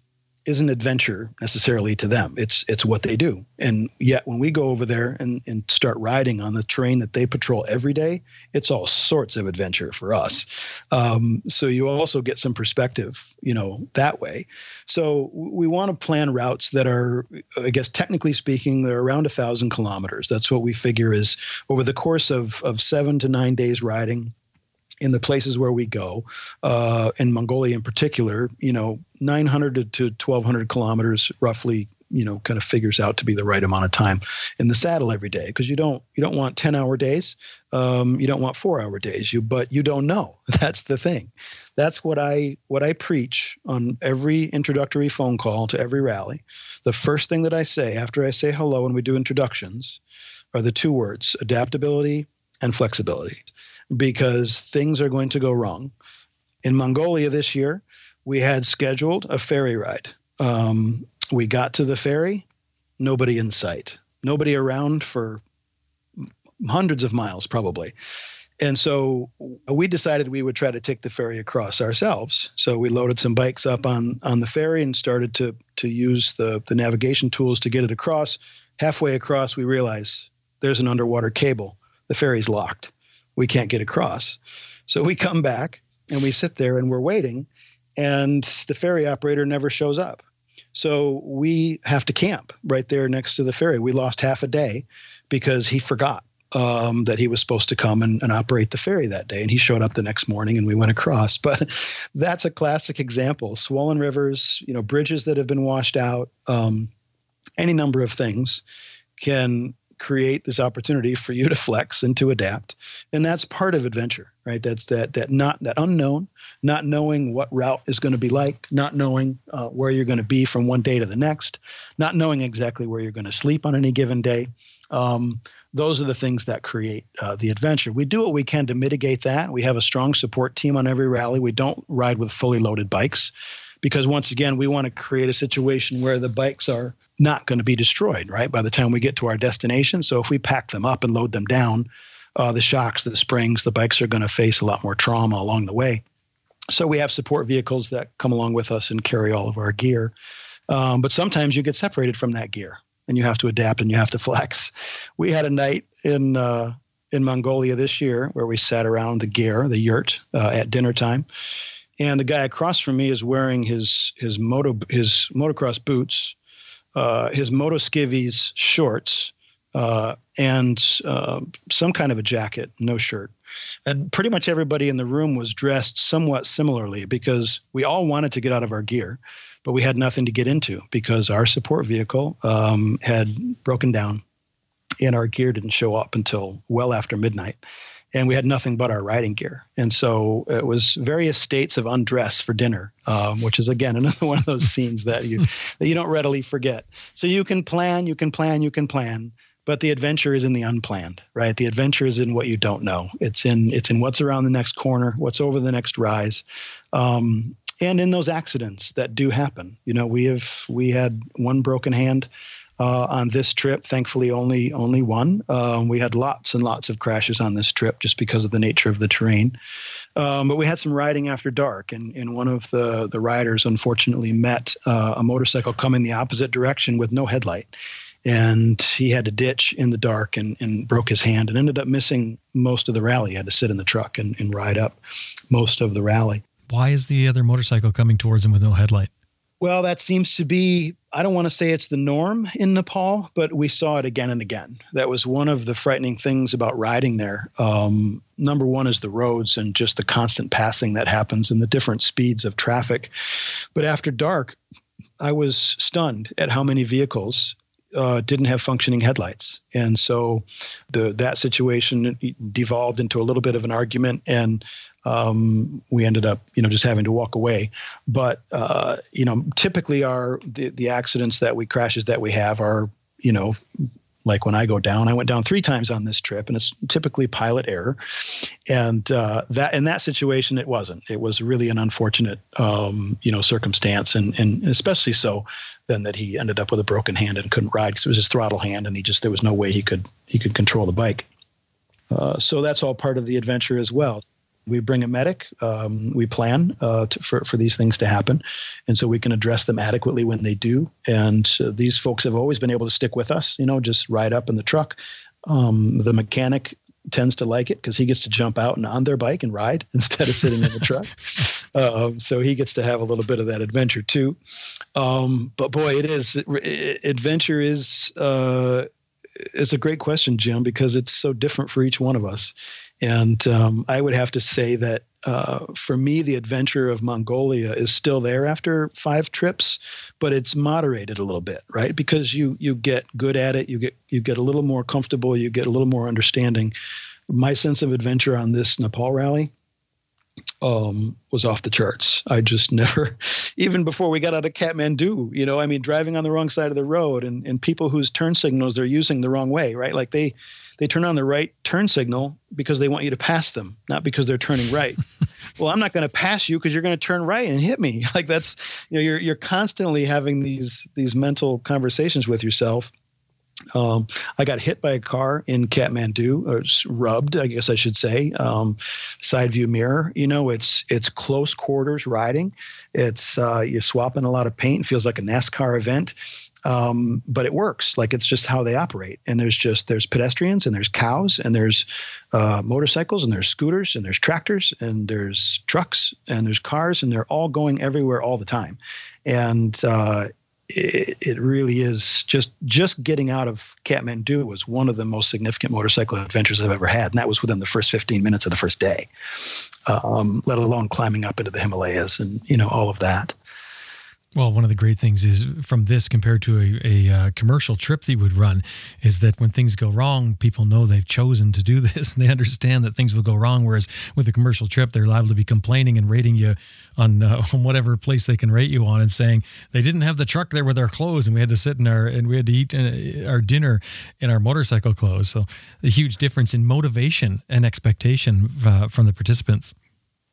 isn't adventure necessarily to them. It's it's what they do. And yet when we go over there and, and start riding on the terrain that they patrol every day, it's all sorts of adventure for us. Um, so you also get some perspective, you know, that way. So we want to plan routes that are, I guess, technically speaking, they're around a thousand kilometers. That's what we figure is over the course of of seven to nine days riding in the places where we go, uh, in Mongolia in particular, you know, 900 to 1200 kilometers roughly you know kind of figures out to be the right amount of time in the saddle every day because you don't you don't want 10 hour days um, you don't want four hour days you but you don't know. That's the thing. That's what i what i preach on every introductory phone call to every rally. The first thing that i say after i say hello and we do introductions are the two words adaptability and flexibility because things are going to go wrong. In Mongolia this year, we had scheduled a ferry ride. Um, we got to the ferry, nobody in sight, nobody around for hundreds of miles, probably. And so we decided we would try to take the ferry across ourselves. So we loaded some bikes up on on the ferry and started to to use the the navigation tools to get it across. Halfway across, we realized there's an underwater cable. The ferry's locked we can't get across. So we come back and we sit there and we're waiting, and the ferry operator never shows up. So we have to camp right there next to the ferry. We lost half a day because he forgot um, that he was supposed to come and, and, operate the ferry that day. And he showed up the next morning and we went across. But that's a classic example. Swollen rivers, you know, bridges that have been washed out, um, any number of things can create this opportunity for you to flex and to adapt, and that's part of adventure, right? That's that that not that unknown, not knowing what route is going to be like, not knowing uh, where you're going to be from one day to the next, not knowing exactly where you're going to sleep on any given day. Um, those are the things that create uh, the adventure. We do what we can to mitigate that. We have a strong support team on every rally. We don't ride with fully loaded bikes because once again we want to create a situation where the bikes are not going to be destroyed right by the time we get to our destination. So if we pack them up and load them down uh, the shocks the springs the bikes are going to face a lot more trauma along the way. So we have support vehicles that come along with us and carry all of our gear. Um, but sometimes you get separated from that gear and you have to adapt and you have to flex. We had a night in uh, in mongolia this year where we sat around the gear the yurt uh, at dinner time and the guy across from me is wearing his his moto his motocross boots, uh, his moto skivvies shorts, uh, and uh, some kind of a jacket, no shirt. And pretty much everybody in the room was dressed somewhat similarly because we all wanted to get out of our gear, but we had nothing to get into because our support vehicle um, had broken down and our gear didn't show up until well after midnight and we had nothing but our riding gear. And so it was various states of undress for dinner, um, which is again another one of those scenes that you that you don't readily forget. So you can plan, you can plan, you can plan, but the adventure is in the unplanned, right? The adventure is in what you don't know. It's in it's in what's around the next corner, what's over the next rise. Um, and in those accidents that do happen, you know, we have we had one broken hand uh, on this trip. Thankfully, only only one. Um, we had lots and lots of crashes on this trip just because of the nature of the terrain. Um, but we had some riding after dark, and, and one of the the riders unfortunately met uh, a motorcycle coming the opposite direction with no headlight. And he had to ditch in the dark and, and broke his hand and ended up missing most of the rally. He had to sit in the truck and, and ride up most of the rally. Why is the other motorcycle coming towards him with no headlight? Well, that seems to be, I don't want to say it's the norm in Nepal, but we saw it again and again. That was one of the frightening things about riding there. Um, number one is the roads and just the constant passing that happens and the different speeds of traffic. But after dark, I was stunned at how many vehicles uh, didn't have functioning headlights, and so the that situation devolved into a little bit of an argument, and um, we ended up, you know, just having to walk away. But uh, you know, typically our the, the accidents that we crashes that we have are, you know, like when I go down, I went down three times on this trip, and it's typically pilot error. And uh, that in that situation, it wasn't. It was really an unfortunate, um, you know, circumstance, and and especially so then that he ended up with a broken hand and couldn't ride because it was his throttle hand, and he just there was no way he could he could control the bike. Uh, so that's all part of the adventure as well we bring a medic. Um, we plan uh, to, for for these things to happen, and so we can address them adequately when they do. And uh, these folks have always been able to stick with us. You know, just ride up in the truck. Um, the mechanic tends to like it because he gets to jump out and on their bike and ride instead of sitting in the truck. Um, so he gets to have a little bit of that adventure too. Um, but boy, it is it, adventure is. Uh, it's a great question, Jim, because it's so different for each one of us. And um, I would have to say that uh, for me, the adventure of Mongolia is still there after five trips, but it's moderated a little bit, right? Because you you get good at it, you get you get a little more comfortable, you get a little more understanding. My sense of adventure on this Nepal rally um, was off the charts. I just never, even before we got out of Kathmandu, you know, I mean, driving on the wrong side of the road and, and people whose turn signals they're using the wrong way, right? Like they they turn on the right turn signal because they want you to pass them, not because they're turning right. well, I'm not going to pass you because you're going to turn right and hit me. Like that's you know you're you're constantly having these these mental conversations with yourself. Um, I got hit by a car in Kathmandu, or rubbed, I guess I should say. Um, side view mirror. You know, it's it's close quarters riding. It's uh, you're swapping a lot of paint. It feels like a NASCAR event um, but it works. Like it's just how they operate. And there's just there's pedestrians and there's cows and there's uh, motorcycles and there's scooters and there's tractors and there's trucks and there's cars and they're all going everywhere all the time. And uh, it, it really is just just getting out of Kathmandu was one of the most significant motorcycle adventures I've ever had, and that was within the first 15 minutes of the first day. Um, let alone climbing up into the Himalayas and you know all of that. Well, one of the great things is from this compared to a, a uh, commercial trip that you would run is that when things go wrong, people know they've chosen to do this and they understand that things will go wrong. Whereas with a commercial trip, they're liable to be complaining and rating you on, uh, on whatever place they can rate you on and saying they didn't have the truck there with our clothes and we had to sit in our and we had to eat uh, our dinner in our motorcycle clothes. So a huge difference in motivation and expectation uh, from the participants.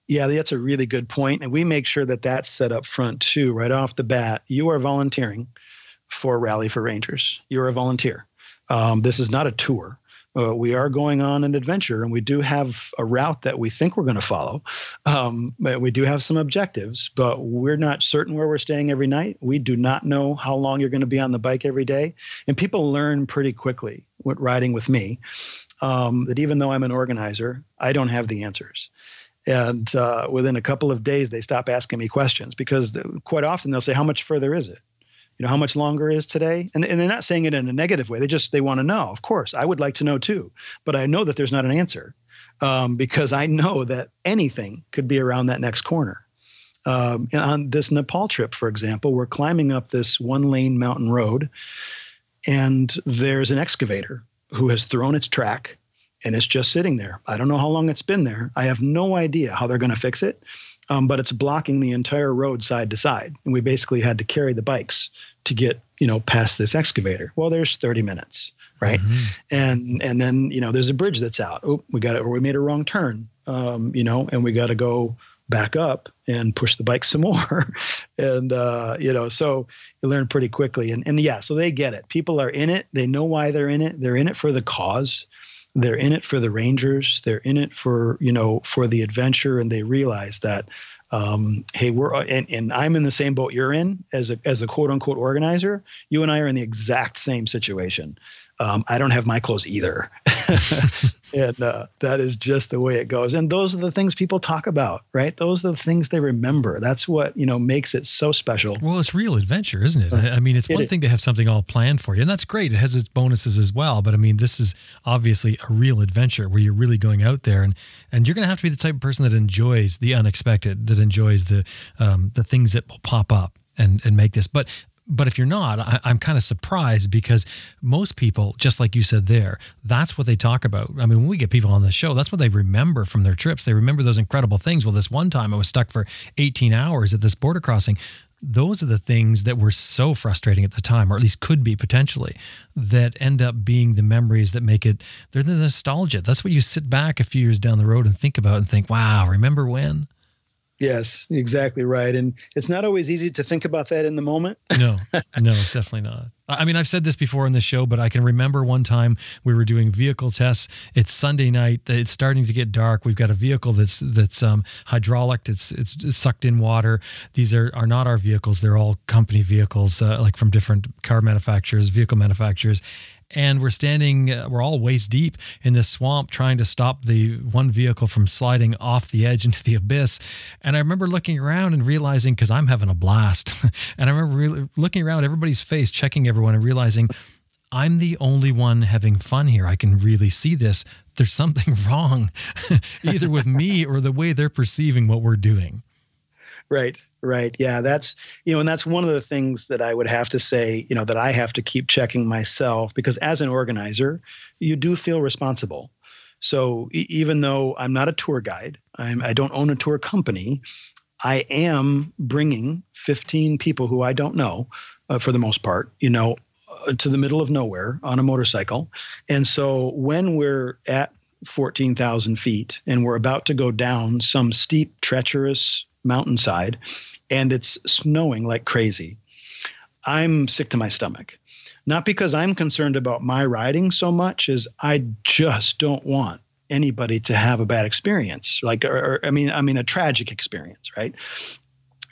Yeah, that's a really good point. And we make sure that that's set up front too, right off the bat. You are volunteering for Rally for Rangers. You're a volunteer. Um, this is not a tour. Uh, we are going on an adventure and we do have a route that we think we're going to follow. Um, we do have some objectives, but we're not certain where we're staying every night. We do not know how long you're going to be on the bike every day. And people learn pretty quickly with riding with me um, that even though I'm an organizer, I don't have the answers. And uh, within a couple of days, they stop asking me questions because quite often they'll say, "How much further is it? You know, how much longer is today?" And, and they're not saying it in a negative way. They just they want to know. Of course, I would like to know too, but I know that there's not an answer um, because I know that anything could be around that next corner. Um, on this Nepal trip, for example, we're climbing up this one-lane mountain road, and there's an excavator who has thrown its track and it's just sitting there. I don't know how long it's been there. I have no idea how they're going to fix it, um, but it's blocking the entire road side to side. And we basically had to carry the bikes to get you know past this excavator. Well, there's 30 minutes, right? Mm-hmm. And and then you know there's a bridge that's out. Oh, we got it, or we made a wrong turn, um, you know, and we got to go back up and push the bike some more and uh, you know so you learn pretty quickly and, and yeah so they get it people are in it they know why they're in it they're in it for the cause they're in it for the Rangers. They're in it for you know for the adventure, and they realize that um, hey, we're and, and I'm in the same boat you're in as a as a quote unquote organizer. You and I are in the exact same situation um, I don't have my clothes either. and uh, that is just the way it goes. And those are the things people talk about, right? Those are the things they remember. That's what, you know, makes it so special. Well, it's real adventure, isn't it? I mean, it's one thing to have something all planned for you, and that's great. It has its bonuses as well. But I mean, this is obviously a real adventure where you're really going out there and, and you're going to have to be the type of person that enjoys the unexpected, that enjoys the, um, the things that will pop up and, and make this. But but if you're not, I, am kind of surprised because most people, just like you said there, that's what they talk about. I mean, when we get people on the show, that's what they remember from their trips. They remember those incredible things. Well, this one time I was stuck for 18 hours at this border crossing. Those are the things that were so frustrating at the time, or at least could be potentially, that end up being the memories that make it, they're the nostalgia. That's what you sit back a few years down the road and think about and think, wow, remember when? Yes, exactly right. And it's not always easy to think about that in the moment. no, no, it's definitely not. I mean, I've said this before in the show, but I can remember one time we were doing vehicle tests. It's Sunday night. It's starting to get dark. We've got a vehicle that's that's um, hydraulic. It's, it's, sucked in water. These are are not our vehicles. They're all company vehicles, uh, like from different car manufacturers, vehicle manufacturers and we're standing uh, we're all waist deep in this swamp trying to stop the one vehicle from sliding off the edge into the abyss. And i remember looking around and realizing because i'm having a blast. And i remember really looking around everybody's face checking everyone and realizing i'm the only one having fun here. I can really see this. There's something wrong either with me or the way they're perceiving what we're doing. Right, right. Yeah, that's, you know, and that's one of the things that I would have to say, you know, that I have to keep checking myself because as an organizer, you do feel responsible. So e- even though I'm not a tour guide, I'm, I don't own a tour company, I am bringing 15 people who I don't know, uh, for the most part, you know, uh, to the middle of nowhere on a motorcycle. And so when we're at 14,000 feet and we're about to go down some steep, treacherous mountainside and it's snowing like crazy. I'm sick to my stomach. Not because I'm concerned about my riding so much as I just don't want anybody to have a bad experience like or, or, i mean i mean a tragic experience right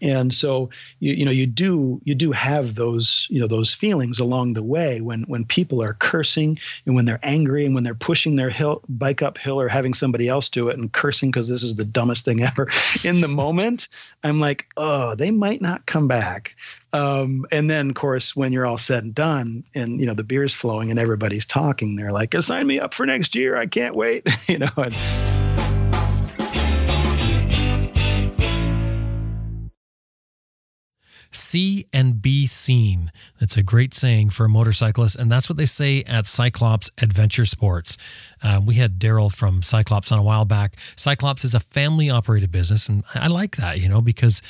and so you, you know you do you do have those you know those feelings along the way when when people are cursing and when they're angry and when they're pushing their hill bike uphill or having somebody else do it and cursing because this is the dumbest thing ever in the moment i'm like oh they might not come back. Um, and then of course when you're all said and done and you know the beer's flowing and everybody's talking they're like sign me up for next year. I can't wait. You know and, See and be seen. That's a great saying for a motorcyclist, and that's what they say at Cyclops Adventure Sports. Uh, we had Daryl from Cyclops on a while back. Cyclops is a family operated business, and I like that, you know, because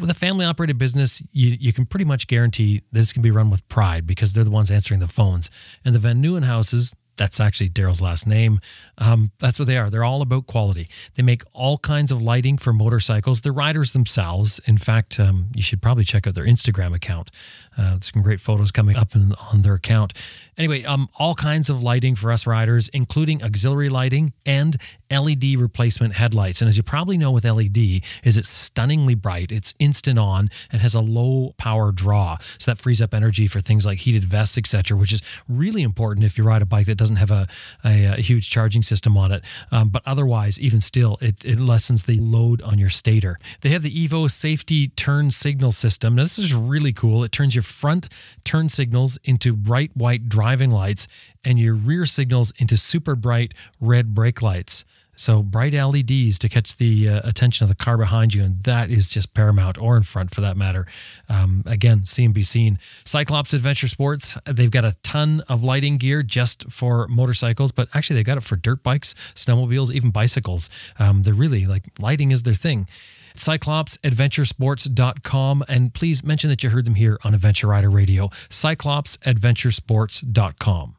with a family operated business, you, you can pretty much guarantee this can be run with pride because they're the ones answering the phones. And the Van Nieuwen houses, that's actually Daryl's last name. Um, that's what they are. They're all about quality. They make all kinds of lighting for motorcycles. The riders themselves, in fact, um, you should probably check out their Instagram account. Uh, there's some great photos coming up in, on their account. Anyway, um, all kinds of lighting for us riders, including auxiliary lighting and LED replacement headlights. And as you probably know with LED, is it's stunningly bright. It's instant on and has a low power draw, so that frees up energy for things like heated vests, etc., which is really important if you ride a bike that doesn't have a, a, a huge charging system on it. Um, but otherwise, even still, it, it lessens the load on your stator. They have the Evo safety turn signal system. Now, this is really cool. It turns your front turn signals into bright white driving lights and your rear signals into super bright red brake lights. So bright LEDs to catch the uh, attention of the car behind you, and that is just paramount, or in front for that matter. Um, again, see and be seen. Cyclops Adventure Sports, they've got a ton of lighting gear just for motorcycles, but actually they've got it for dirt bikes, snowmobiles, even bicycles. Um, they're really like lighting is their thing. CyclopsAdventuresports.com. And please mention that you heard them here on Adventure Rider Radio. CyclopsAdventuresports.com.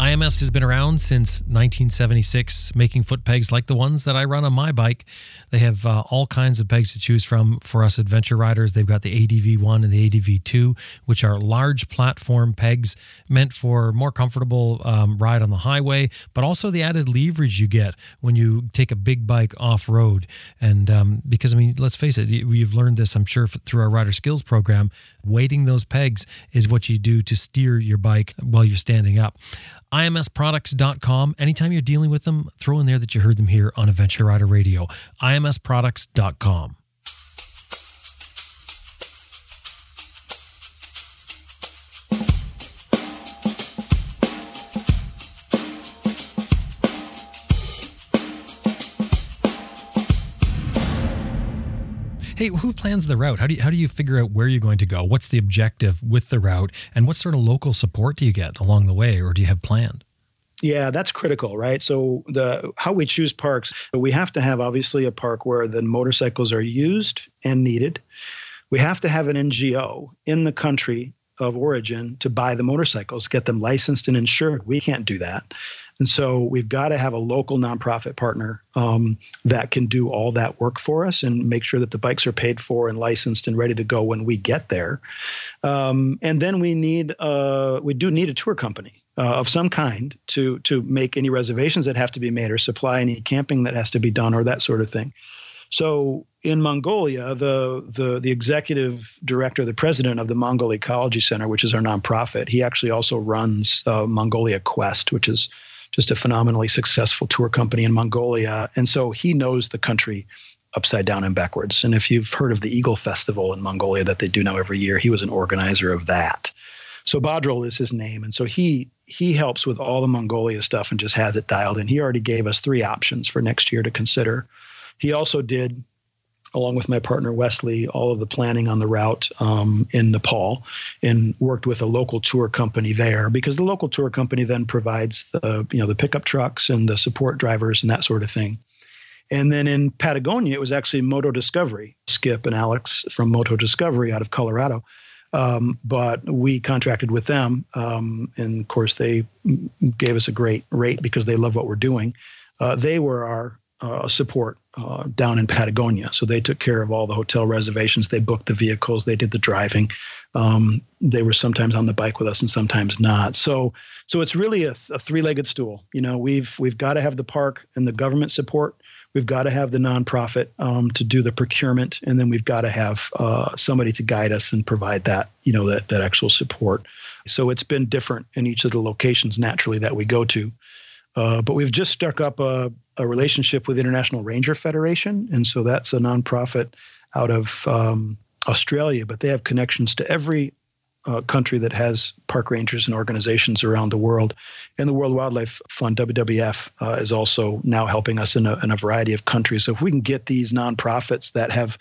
IMS has been around since 1976, making foot pegs like the ones that I run on my bike. They have uh, all kinds of pegs to choose from for us adventure riders. They've got the ADV1 and the ADV2, which are large platform pegs meant for more comfortable um, ride on the highway, but also the added leverage you get when you take a big bike off road. And um, because, I mean, let's face it, you've learned this, I'm sure, through our rider skills program. Weighting those pegs is what you do to steer your bike while you're standing up imsproducts.com. Anytime you're dealing with them, throw in there that you heard them here on Adventure Rider Radio. imsproducts.com. hey, who plans the route? How do you, how do you figure out where you're going to go? What's the objective with the route, and what sort of local support do you get along the way, or do you have planned? Yeah, that's critical, right? So the how we choose parks, we have to have obviously a park where the motorcycles are used and needed. We have to have an NGO in the country of origin to buy the motorcycles, get them licensed and insured. We can't do that. And so we've got to have a local nonprofit partner um, that can do all that work for us and make sure that the bikes are paid for and licensed and ready to go when we get there. Um, and then we need uh, we do need a tour company. Uh, of some kind to to make any reservations that have to be made or supply any camping that has to be done or that sort of thing. So in Mongolia, the, the the executive director, the president of the Mongol Ecology Center, which is our nonprofit, he actually also runs uh, Mongolia Quest, which is just a phenomenally successful tour company in Mongolia. And so he knows the country upside down and backwards. And if you've heard of the Eagle Festival in Mongolia that they do now every year, he was an organizer of that. So Badrul is his name, and so he he helps with all the Mongolia stuff and just has it dialed in. He already gave us three options for next year to consider. He also did along with my partner Wesley, all of the planning on the route um, in Nepal, and worked with a local tour company there because the local tour company then provides the you know the pickup trucks and the support drivers and that sort of thing. And then in Patagonia, it was actually Moto Discovery, Skip and Alex from Moto Discovery out of Colorado. Um, but we contracted with them, um, and of course they gave us a great rate because they love what we're doing. Uh, they were our uh, support uh, down in Patagonia. So they took care of all the hotel reservations. They booked the vehicles. They did the driving. Um, they were sometimes on the bike with us and sometimes not. So so it's really a, a three-legged stool. You know, we've we've got to have the park and the government support. We've got to have the nonprofit um, to do the procurement, and then we've got to have uh, somebody to guide us and provide that you know that that actual support. So it's been different in each of the locations naturally that we go to. Uh, but we've just stuck up a, a, relationship with International Ranger Federation, and so that's a nonprofit out of um, Australia, but they have connections to every uh, country that has park rangers and organizations around the world. And the World Wildlife Fund, WWF, uh, is also now helping us in a, in a variety of countries. So if we can get these nonprofits that have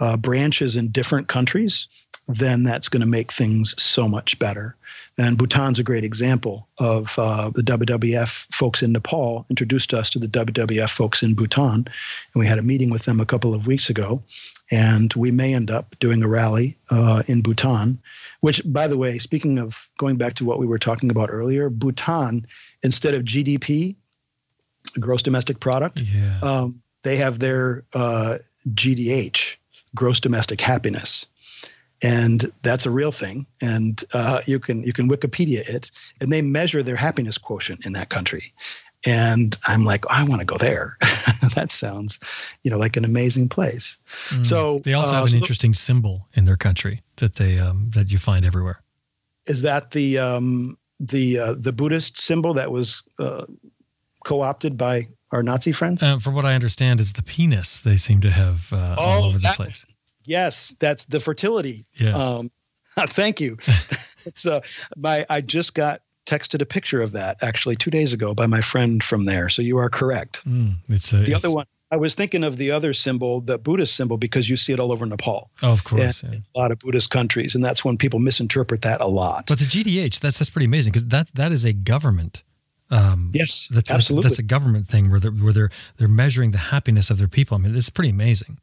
uh, branches in different countries, then that's going to make things so much better. And Bhutan's a great example of uh, the WWF folks in Nepal introduced us to the WWF folks in Bhutan. And we had a meeting with them a couple of weeks ago. And we may end up doing a rally uh, in Bhutan, which, by the way, speaking of going back to what we were talking about earlier, Bhutan, instead of GDP, gross domestic product, Yeah. um, they have their uh, GDH, gross domestic happiness, and that's a real thing. And uh, you can you can Wikipedia it, and they measure their happiness quotient in that country. And I'm like, I want to go there. that sounds, you know, like an amazing place. Mm. So they also uh, have an so the- interesting symbol in their country that they um, that you find everywhere. Is that the um, the uh, the Buddhist symbol that was uh, co-opted by our Nazi friends? Uh, from what I understand, is the penis they seem to have uh, all Oh, over the that place. Yes, that's the fertility. Yes. Um, thank you. it's uh, my I just got texted a picture of that actually two days ago by my friend from there. So you are correct. Mm, it's a, The it's- other one, I was thinking of the other symbol, the Buddhist symbol, because you see it all over Nepal Oh, of course. yeah. a lot of Buddhist countries, and that's when people misinterpret that a lot. But the GDH, that's that's pretty amazing because that that is a government. Um, yes, that's, that's absolutely. that's a government thing where they're where they're they're measuring the happiness of their people. I mean, it's pretty amazing.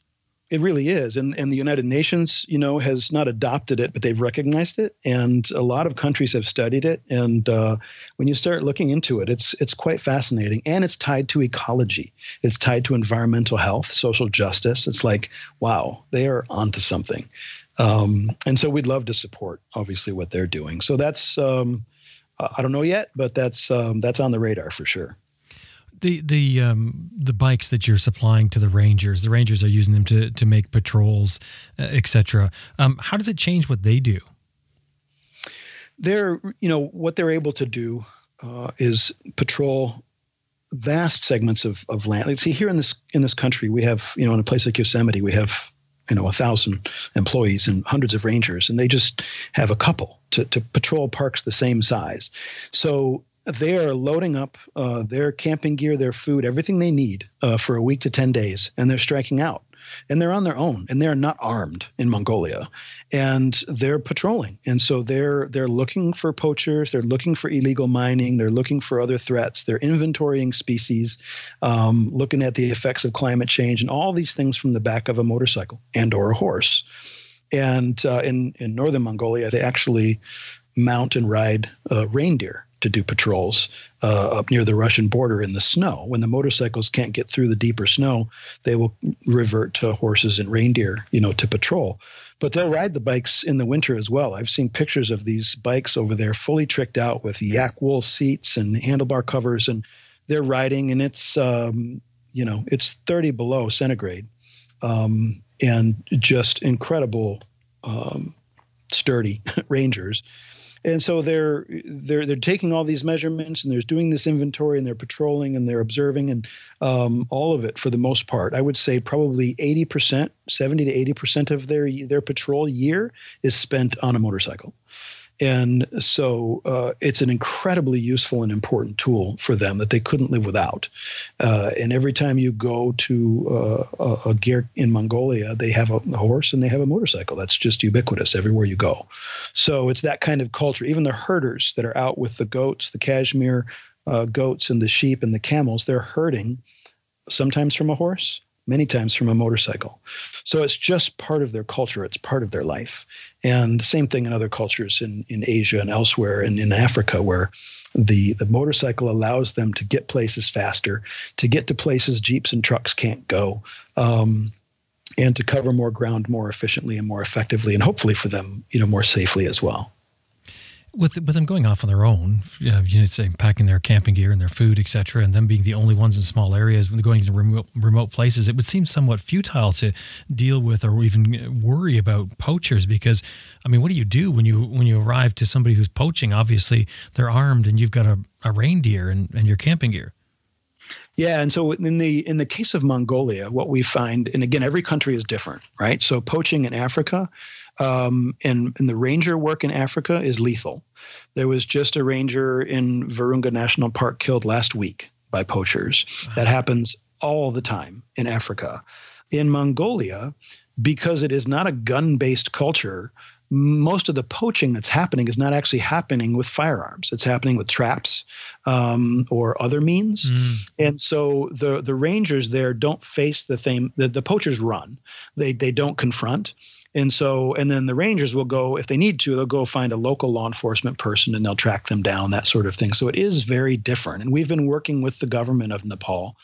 It really is, and and the United Nations, you know, has not adopted it, but they've recognized it, and a lot of countries have studied it. And uh, when you start looking into it, it's it's quite fascinating, and it's tied to ecology. It's tied to environmental health, social justice. It's like, wow, they are onto something. Um, and so we'd love to support, obviously, what they're doing. So that's um, I don't know yet, but that's um, that's on the radar for sure. The the um, the bikes that you're supplying to the rangers, the rangers are using them to to make patrols, uh, etc. Um, how does it change what they do? they're you know what they're able to do uh, is patrol vast segments of, of land. Like, see here in this in this country, we have you know in a place like Yosemite, we have you know a thousand employees and hundreds of rangers, and they just have a couple to to patrol parks the same size. So they are loading up uh, their camping gear, their food, everything they need uh, for a week to ten days, and they're striking out. And they're on their own, and they're not armed in Mongolia, and they're patrolling. And so they're they're looking for poachers, they're looking for illegal mining, they're looking for other threats, they're inventorying species, um, looking at the effects of climate change, and all these things from the back of a motorcycle and or a horse. And uh, in in northern Mongolia, they actually mount and ride uh, reindeer to do patrols uh, up near the Russian border in the snow. When the motorcycles can't get through the deeper snow, they will revert to horses and reindeer, you know, to patrol. But they'll ride the bikes in the winter as well. I've seen pictures of these bikes over there, fully tricked out with yak wool seats and handlebar covers, and they're riding, and it's um, you know it's 30 below centigrade, um, and just incredible, um, sturdy rangers and so they're they're they're taking all these measurements and they're doing this inventory and they're patrolling and they're observing and um, all of it for the most part. I would say probably 80% 70 to 80% of their their patrol year is spent on a motorcycle and so uh, it's an incredibly useful and important tool for them that they couldn't live without. Uh, and every time you go to uh, a, a ger in Mongolia, they have a, a horse and they have a motorcycle. That's just ubiquitous everywhere you go. So it's that kind of culture. Even the herders that are out with the goats, the cashmere uh, goats, and the sheep and the camels, they're herding sometimes from a horse, many times from a motorcycle. So it's just part of their culture. It's part of their life. And same thing in other cultures in, in Asia and elsewhere and in Africa where the, the motorcycle allows them to get places faster, to get to places jeeps and trucks can't go. Um, and to cover more ground more efficiently and more effectively, and hopefully for them, you know, more safely as well. With with them going off on their own, you know, say packing their camping gear and their food, etc., and them being the only ones in small areas when going to remote remote places, it would seem somewhat futile to deal with or even worry about poachers because, I mean, what do you do when you when you arrive to somebody who's poaching? Obviously, they're armed and you've got a, a reindeer and, and your camping gear. Yeah, and so in the in the case of Mongolia, what we find, and again, every country is different, right? So poaching in Africa, Um, and, and the ranger work in Africa is lethal. There was just a ranger in Virunga National Park killed last week by poachers. That happens all the time in Africa. In Mongolia, because it is not a gun based culture, most of the poaching that's happening is not actually happening with firearms. It's happening with traps um, or other means. Mm. And so the the rangers there don't face the same. The, the poachers run. They they don't confront. And so, and then the rangers will go, if they need to, they'll go find a local law enforcement person and they'll track them down, that sort of thing. So it is very different. And we've been working with the government of Nepal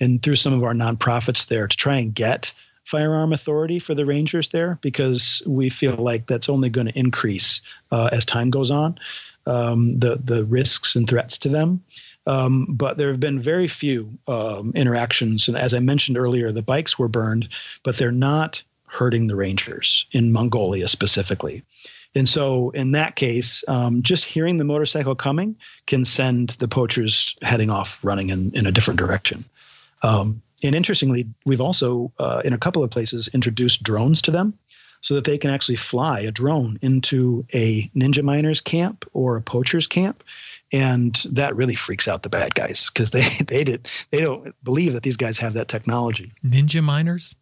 and through some of our nonprofits there to try and get firearm authority for the rangers there because we feel like that's only going to increase uh, as time goes on, um, the the risks and threats to them. Um, but there have been very few um, interactions, and as I mentioned earlier, the bikes were burned, but they're not hurting the rangers in Mongolia specifically. And so, in that case, um, just hearing the motorcycle coming can send the poachers heading off running in, in a different direction. Um, and interestingly, we've also, uh, in a couple of places, introduced drones to them so that they can actually fly a drone into a ninja miners camp or a poachers camp and that really freaks out the bad guys because they they did they don't believe that these guys have that technology ninja miners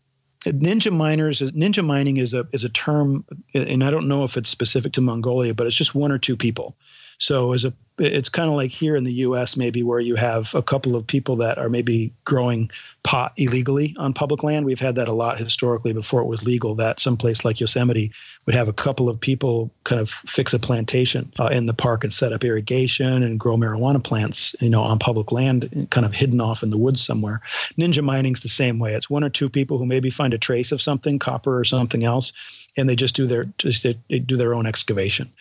ninja miners ninja mining is a is a term and i don't know if it's specific to mongolia but it's just one or two people so as a it's kind of like here in the US maybe where you have a couple of people that are maybe growing pot illegally on public land. We've had that a lot historically before it was legal that someplace like Yosemite would have a couple of people kind of fix a plantation uh, in the park and set up irrigation and grow marijuana plants, you know, on public land kind of hidden off in the woods somewhere. Ninja mining's the same way. It's one or two people who maybe find a trace of something, copper or something else, and they just do their just they do their own excavation.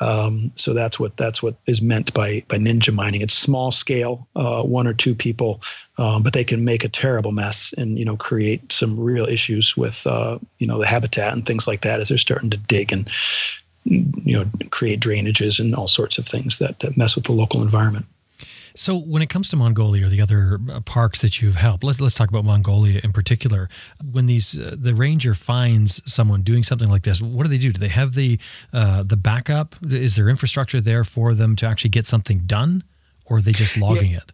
Um, so that's what that's what is meant by by ninja mining. It's small scale, uh, one or two people, um, but they can make a terrible mess and you know create some real issues with uh, you know the habitat and things like that as they're starting to dig and you know create drainages and all sorts of things that, that mess with the local environment. So, when it comes to Mongolia or the other uh, parks that you've helped, let's let's talk about Mongolia in particular. When these uh, the ranger finds someone doing something like this, what do they do? Do they have the uh, the backup? Is there infrastructure there for them to actually get something done, or are they just logging yeah. it?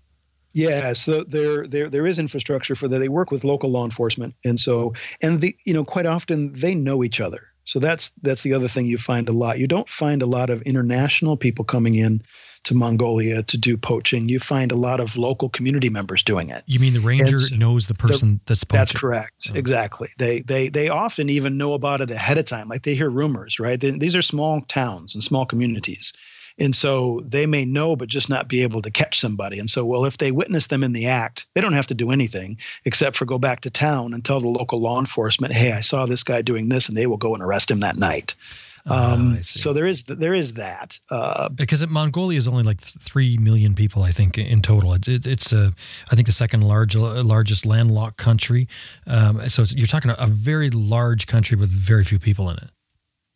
Yeah, so there, there, there is infrastructure for that. They work with local law enforcement, and so, and the, you know, quite often they know each other. So that's that's the other thing you find a lot. You don't find a lot of international people coming in to Mongolia to do poaching, you find a lot of local community members doing it. You mean the ranger knows the person the, that's poaching? That's correct. Oh. Exactly. They they they often even know about it ahead of time. Like they hear rumors, right? They, these are small towns and small communities. And so they may know, but just not be able to catch somebody. And so, well, if they witness them in the act, they don't have to do anything except for go back to town and tell the local law enforcement, hey, I saw this guy doing this, and they will go and arrest him that night. Ah, um, oh, so there is there is that uh, because Mongolia is only like three million people, I think, in total. It's it, it's a I think the second large largest landlocked country. Um, so you're talking a very large country with very few people in it.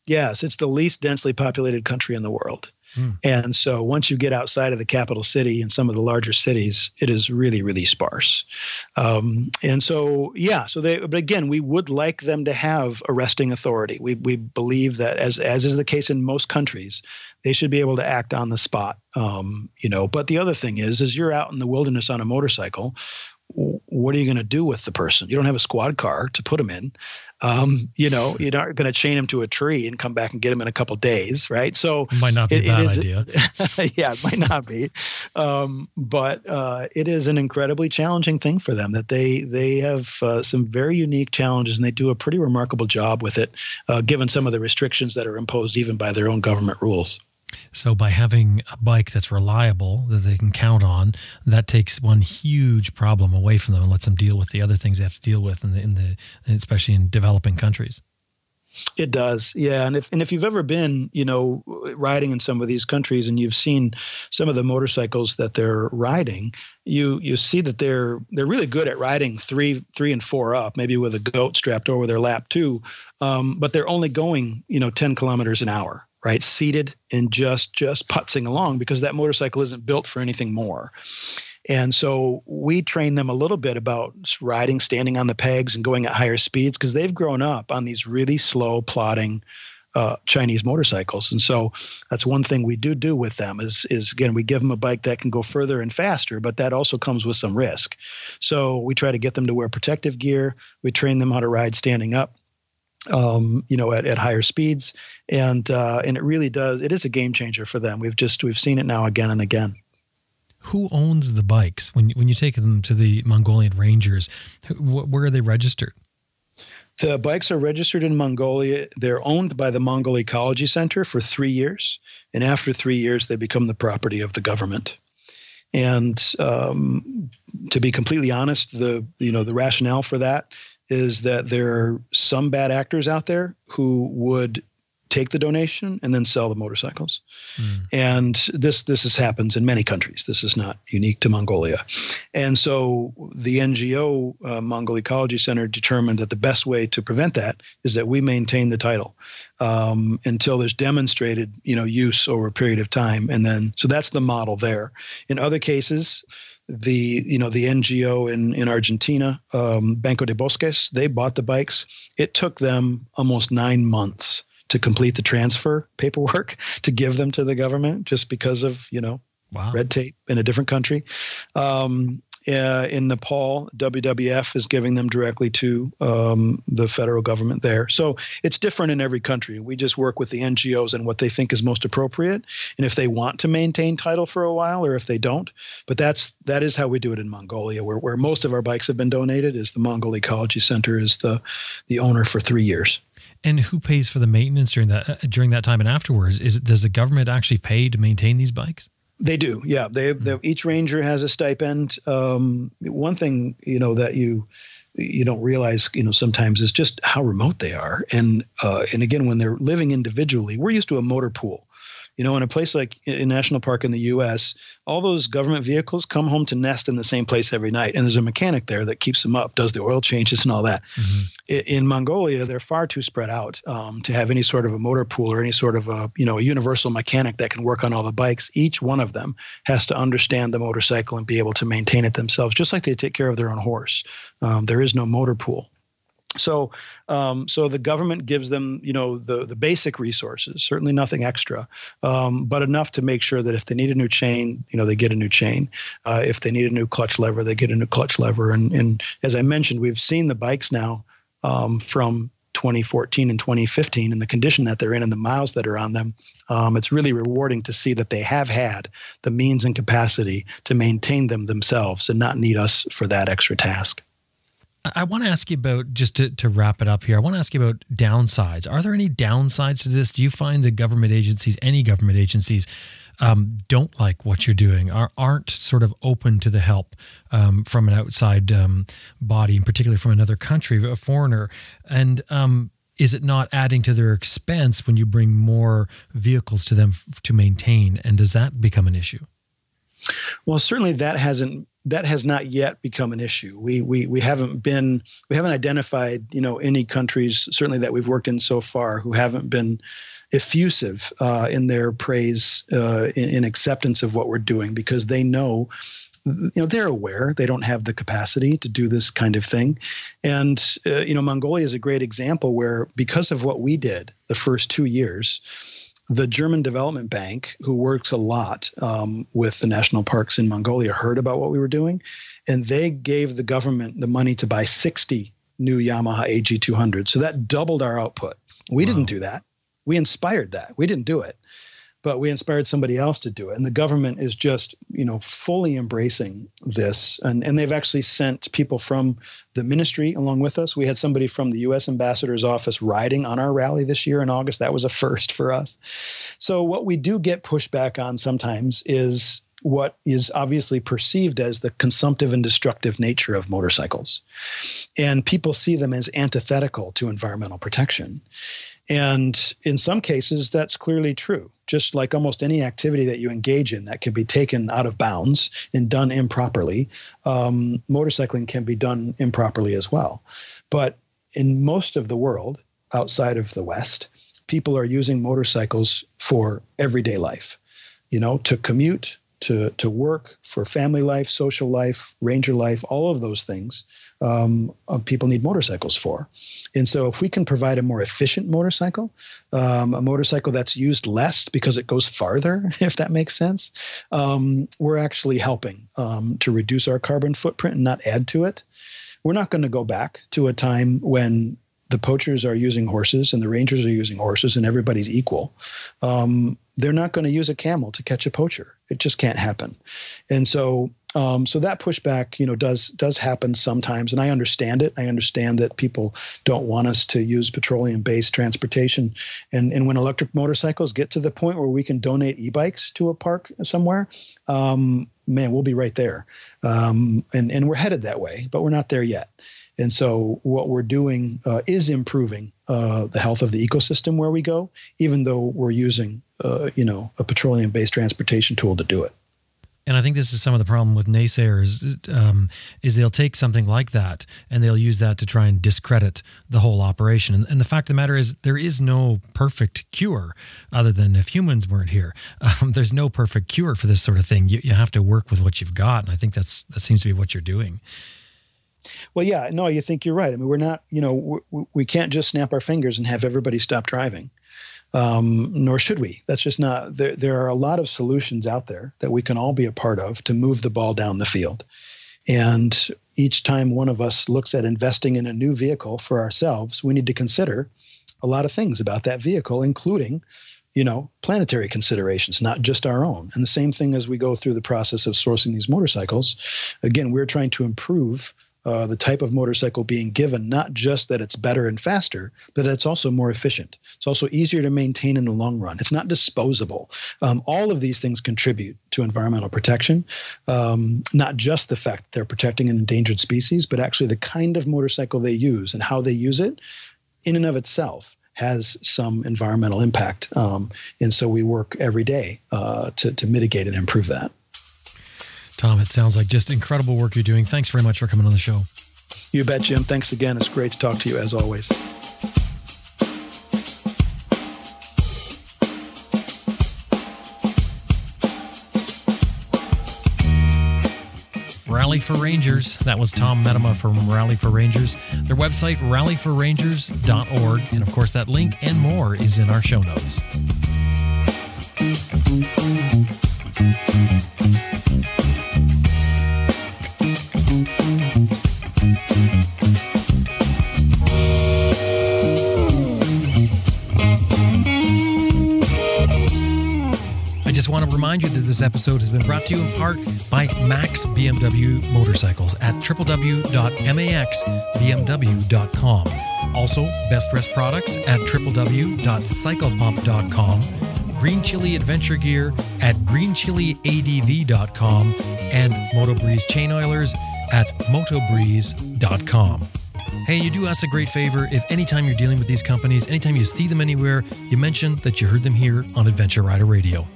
Yes, it's the least densely populated country in the world. Mm. And so once you get outside of the capital city and some of the larger cities, it is really, really sparse. Um, and so, yeah, so they, but again, we would like them to have arresting authority. We, we believe that, as, as is the case in most countries, they should be able to act on the spot. Um, you know, but the other thing is, is you're out in the wilderness on a motorcycle what are you going to do with the person? You don't have a squad car to put them in. Um, you know, you're not going to chain them to a tree and come back and get them in a couple days, right? So it might not be it, a bad idea. yeah, it might not be, um, but uh, it is an incredibly challenging thing for them that they they have uh, some very unique challenges and they do a pretty remarkable job with it, uh, given some of the restrictions that are imposed even by their own government rules. So by having a bike that's reliable that they can count on, that takes one huge problem away from them and lets them deal with the other things they have to deal with in the, in the especially in developing countries. It does, yeah. And if and if you've ever been, you know, riding in some of these countries and you've seen some of the motorcycles that they're riding, you you see that they're they're really good at riding three three and four up, maybe with a goat strapped over their lap too. Um, but they're only going, you know, ten kilometers an hour right? Seated and just just putzing along because that motorcycle isn't built for anything more. And so we train them a little bit about riding, standing on the pegs, and going at higher speeds because they've grown up on these really slow, plodding uh, Chinese motorcycles. And so that's one thing we do do with them is is again we give them a bike that can go further and faster, but that also comes with some risk. So we try to get them to wear protective gear. We train them how to ride standing up um, you know, at, at higher speeds, and uh, and it really does. It is a game changer for them. We've just we've seen it now again and again. Who owns the bikes when when you take them to the Mongolian Rangers? Where are they registered? The bikes are registered in Mongolia. They're owned by the Mongol Ecology Center for three years, and after three years, they become the property of the government. And um, to be completely honest, the you know the rationale for that is that there are some bad actors out there who would take the donation and then sell the motorcycles. Mm. And this this is, happens in many countries. This is not unique to Mongolia. And so the NGO uh, Mongol Ecology Center determined that the best way to prevent that is that we maintain the title um, until there's demonstrated you know use over a period of time. And then so that's the model there. In other cases the you know the NGO in in Argentina, um, Banco de Bosques, they bought the bikes. It took them almost nine months to complete the transfer paperwork to give them to the government, just because of you know wow. red tape in a different country. Um, uh, in Nepal, WWF is giving them directly to um, the federal government there. So it's different in every country. We just work with the NGOs and what they think is most appropriate, and if they want to maintain title for a while, or if they don't. But that's that is how we do it in Mongolia, where where most of our bikes have been donated. Is the Mongol Ecology Center is the the owner for three years. And who pays for the maintenance during that uh, during that time and afterwards? Is does the government actually pay to maintain these bikes? They do, yeah. They, they hmm. each ranger has a stipend. Um, one thing you know that you you don't realize you know sometimes is just how remote they are, and uh, and again when they're living individually, we're used to a motor pool. You know, in a place like a national park in the U.S., all those government vehicles come home to nest in the same place every night, and there's a mechanic there that keeps them up, does the oil changes and all that. Mm-hmm. In Mongolia, they're far too spread out um, to have any sort of a motor pool or any sort of a you know a universal mechanic that can work on all the bikes. Each one of them has to understand the motorcycle and be able to maintain it themselves, just like they take care of their own horse. Um, there is no motor pool. So, um, so the government gives them, you know, the the basic resources. Certainly nothing extra, um, but enough to make sure that if they need a new chain, you know, they get a new chain. Uh, if they need a new clutch lever, they get a new clutch lever. And and as I mentioned, we've seen the bikes now um, from 2014 and 2015 and the condition that they're in and the miles that are on them. Um, it's really rewarding to see that they have had the means and capacity to maintain them themselves and not need us for that extra task. I want to ask you about just to, to wrap it up here. I want to ask you about downsides. Are there any downsides to this? Do you find the government agencies, any government agencies, um, don't like what you're doing, are, aren't sort of open to the help um, from an outside um, body, and particularly from another country, a foreigner? And um, is it not adding to their expense when you bring more vehicles to them f- to maintain? And does that become an issue? Well, certainly that hasn't that has not yet become an issue. We we we haven't been we haven't identified you know any countries certainly that we've worked in so far who haven't been effusive uh, in their praise uh, in, in acceptance of what we're doing because they know you know they're aware they don't have the capacity to do this kind of thing and uh, you know mongolia is a great example where because of what we did the first two years the German Development Bank, who works a lot um, with the national parks in Mongolia, heard about what we were doing, and they gave the government the money to buy 60 new Yamaha AG200. So that doubled our output. We wow. didn't do that. We inspired that. We didn't do it but we inspired somebody else to do it. And the government is just, you know, fully embracing this. And, and they've actually sent people from the ministry along with us. We had somebody from the U.S. ambassador's office riding on our rally this year in August. That was a first for us. So what we do get pushback on sometimes is what is obviously perceived as the consumptive and destructive nature of motorcycles. And people see them as antithetical to environmental protection. And in some cases, that's clearly true. Just like almost any activity that you engage in that can be taken out of bounds and done improperly, um, motorcycling can be done improperly as well. But in most of the world, outside of the West, people are using motorcycles for everyday life, you know, to commute, to, to work, for family life, social life, ranger life, all of those things, um, uh, people need motorcycles for. And so, if we can provide a more efficient motorcycle, um, a motorcycle that's used less because it goes farther, if that makes sense, um, we're actually helping um, to reduce our carbon footprint and not add to it. We're not going to go back to a time when the poachers are using horses and the rangers are using horses and everybody's equal. Um, they're not going to use a camel to catch a poacher. It just can't happen. And so um, so that pushback, you know, does does happen sometimes, and I understand it. I understand that people don't want us to use petroleum-based transportation, and and when electric motorcycles get to the point where we can donate e-bikes to a park somewhere, um, man, we'll be right there, um, and and we're headed that way, but we're not there yet. And so, what we're doing uh, is improving uh, the health of the ecosystem where we go, even though we're using, uh, you know, a petroleum-based transportation tool to do it. And I think this is some of the problem with naysayers um, is they'll take something like that and they'll use that to try and discredit the whole operation. And, and the fact of the matter is, there is no perfect cure other than if humans weren't here. Um, there's no perfect cure for this sort of thing. You, you have to work with what you've got, and I think that's that seems to be what you're doing. Well, yeah, no, you think you're right. I mean, we're not, you know, we, we can't just snap our fingers and have everybody stop driving. Um, nor should we. That's just not. There, there are a lot of solutions out there that we can all be a part of to move the ball down the field. And each time one of us looks at investing in a new vehicle for ourselves, we need to consider a lot of things about that vehicle, including, you know, planetary considerations, not just our own. And the same thing as we go through the process of sourcing these motorcycles. Again, we're trying to improve uh, the type of motorcycle being given, not just that it's better and faster, but it's also more efficient. It's also easier to maintain in the long run. It's not disposable. Um, all of these things contribute to environmental protection, um, not just the fact they're protecting an endangered species, but actually the kind of motorcycle they use and how they use it in and of itself has some environmental impact. Um, and so we work every day uh, to, to mitigate and improve that. Tom, it sounds like just incredible work you're doing. Thanks very much for coming on the show. You bet, Jim. Thanks again. It's great to talk to you as always. Rally for Rangers. That was Tom Medema from Rally for Rangers. Their website, rallyforrangers.org. And of course, that link and more is in our show notes. want to remind you that this episode has been brought to you in part by Max BMW Motorcycles at www.maxbmw.com. Also, Best Rest Products at www.cyclepump.com. Green Chili Adventure Gear at greenchiliadv.com and MotoBreeze Chain Oilers at motobreeze.com. Hey, you do us a great favor if anytime you're dealing with these companies, anytime you see them anywhere, you mention that you heard them here on Adventure Rider Radio.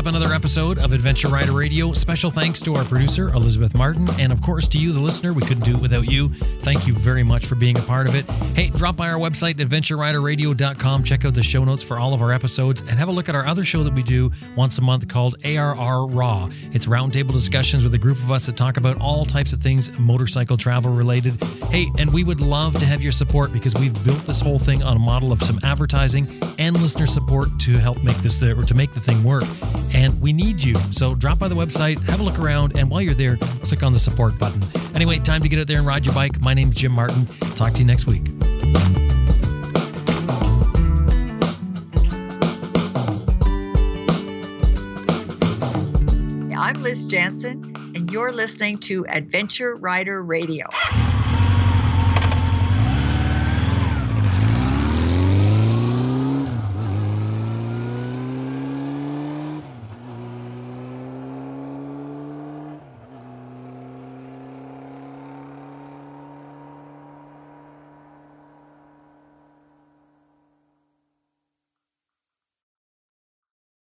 Up another episode of Adventure Rider Radio. Special thanks to our producer, Elizabeth Martin, and of course to you, the listener. We couldn't do it without you. Thank you very much for being a part of it. Hey, drop by our website, adventureriderradio.com. Check out the show notes for all of our episodes and have a look at our other show that we do once a month called ARR Raw. It's roundtable discussions with a group of us that talk about all types of things motorcycle travel related. Hey, and we would love to have your support because we've built this whole thing on a model of some advertising and listener support to help make this uh, or to make the thing work and we need you. So drop by the website, have a look around, and while you're there, click on the support button. Anyway, time to get out there and ride your bike. My name's Jim Martin. Talk to you next week. I'm Liz Jansen, and you're listening to Adventure Rider Radio.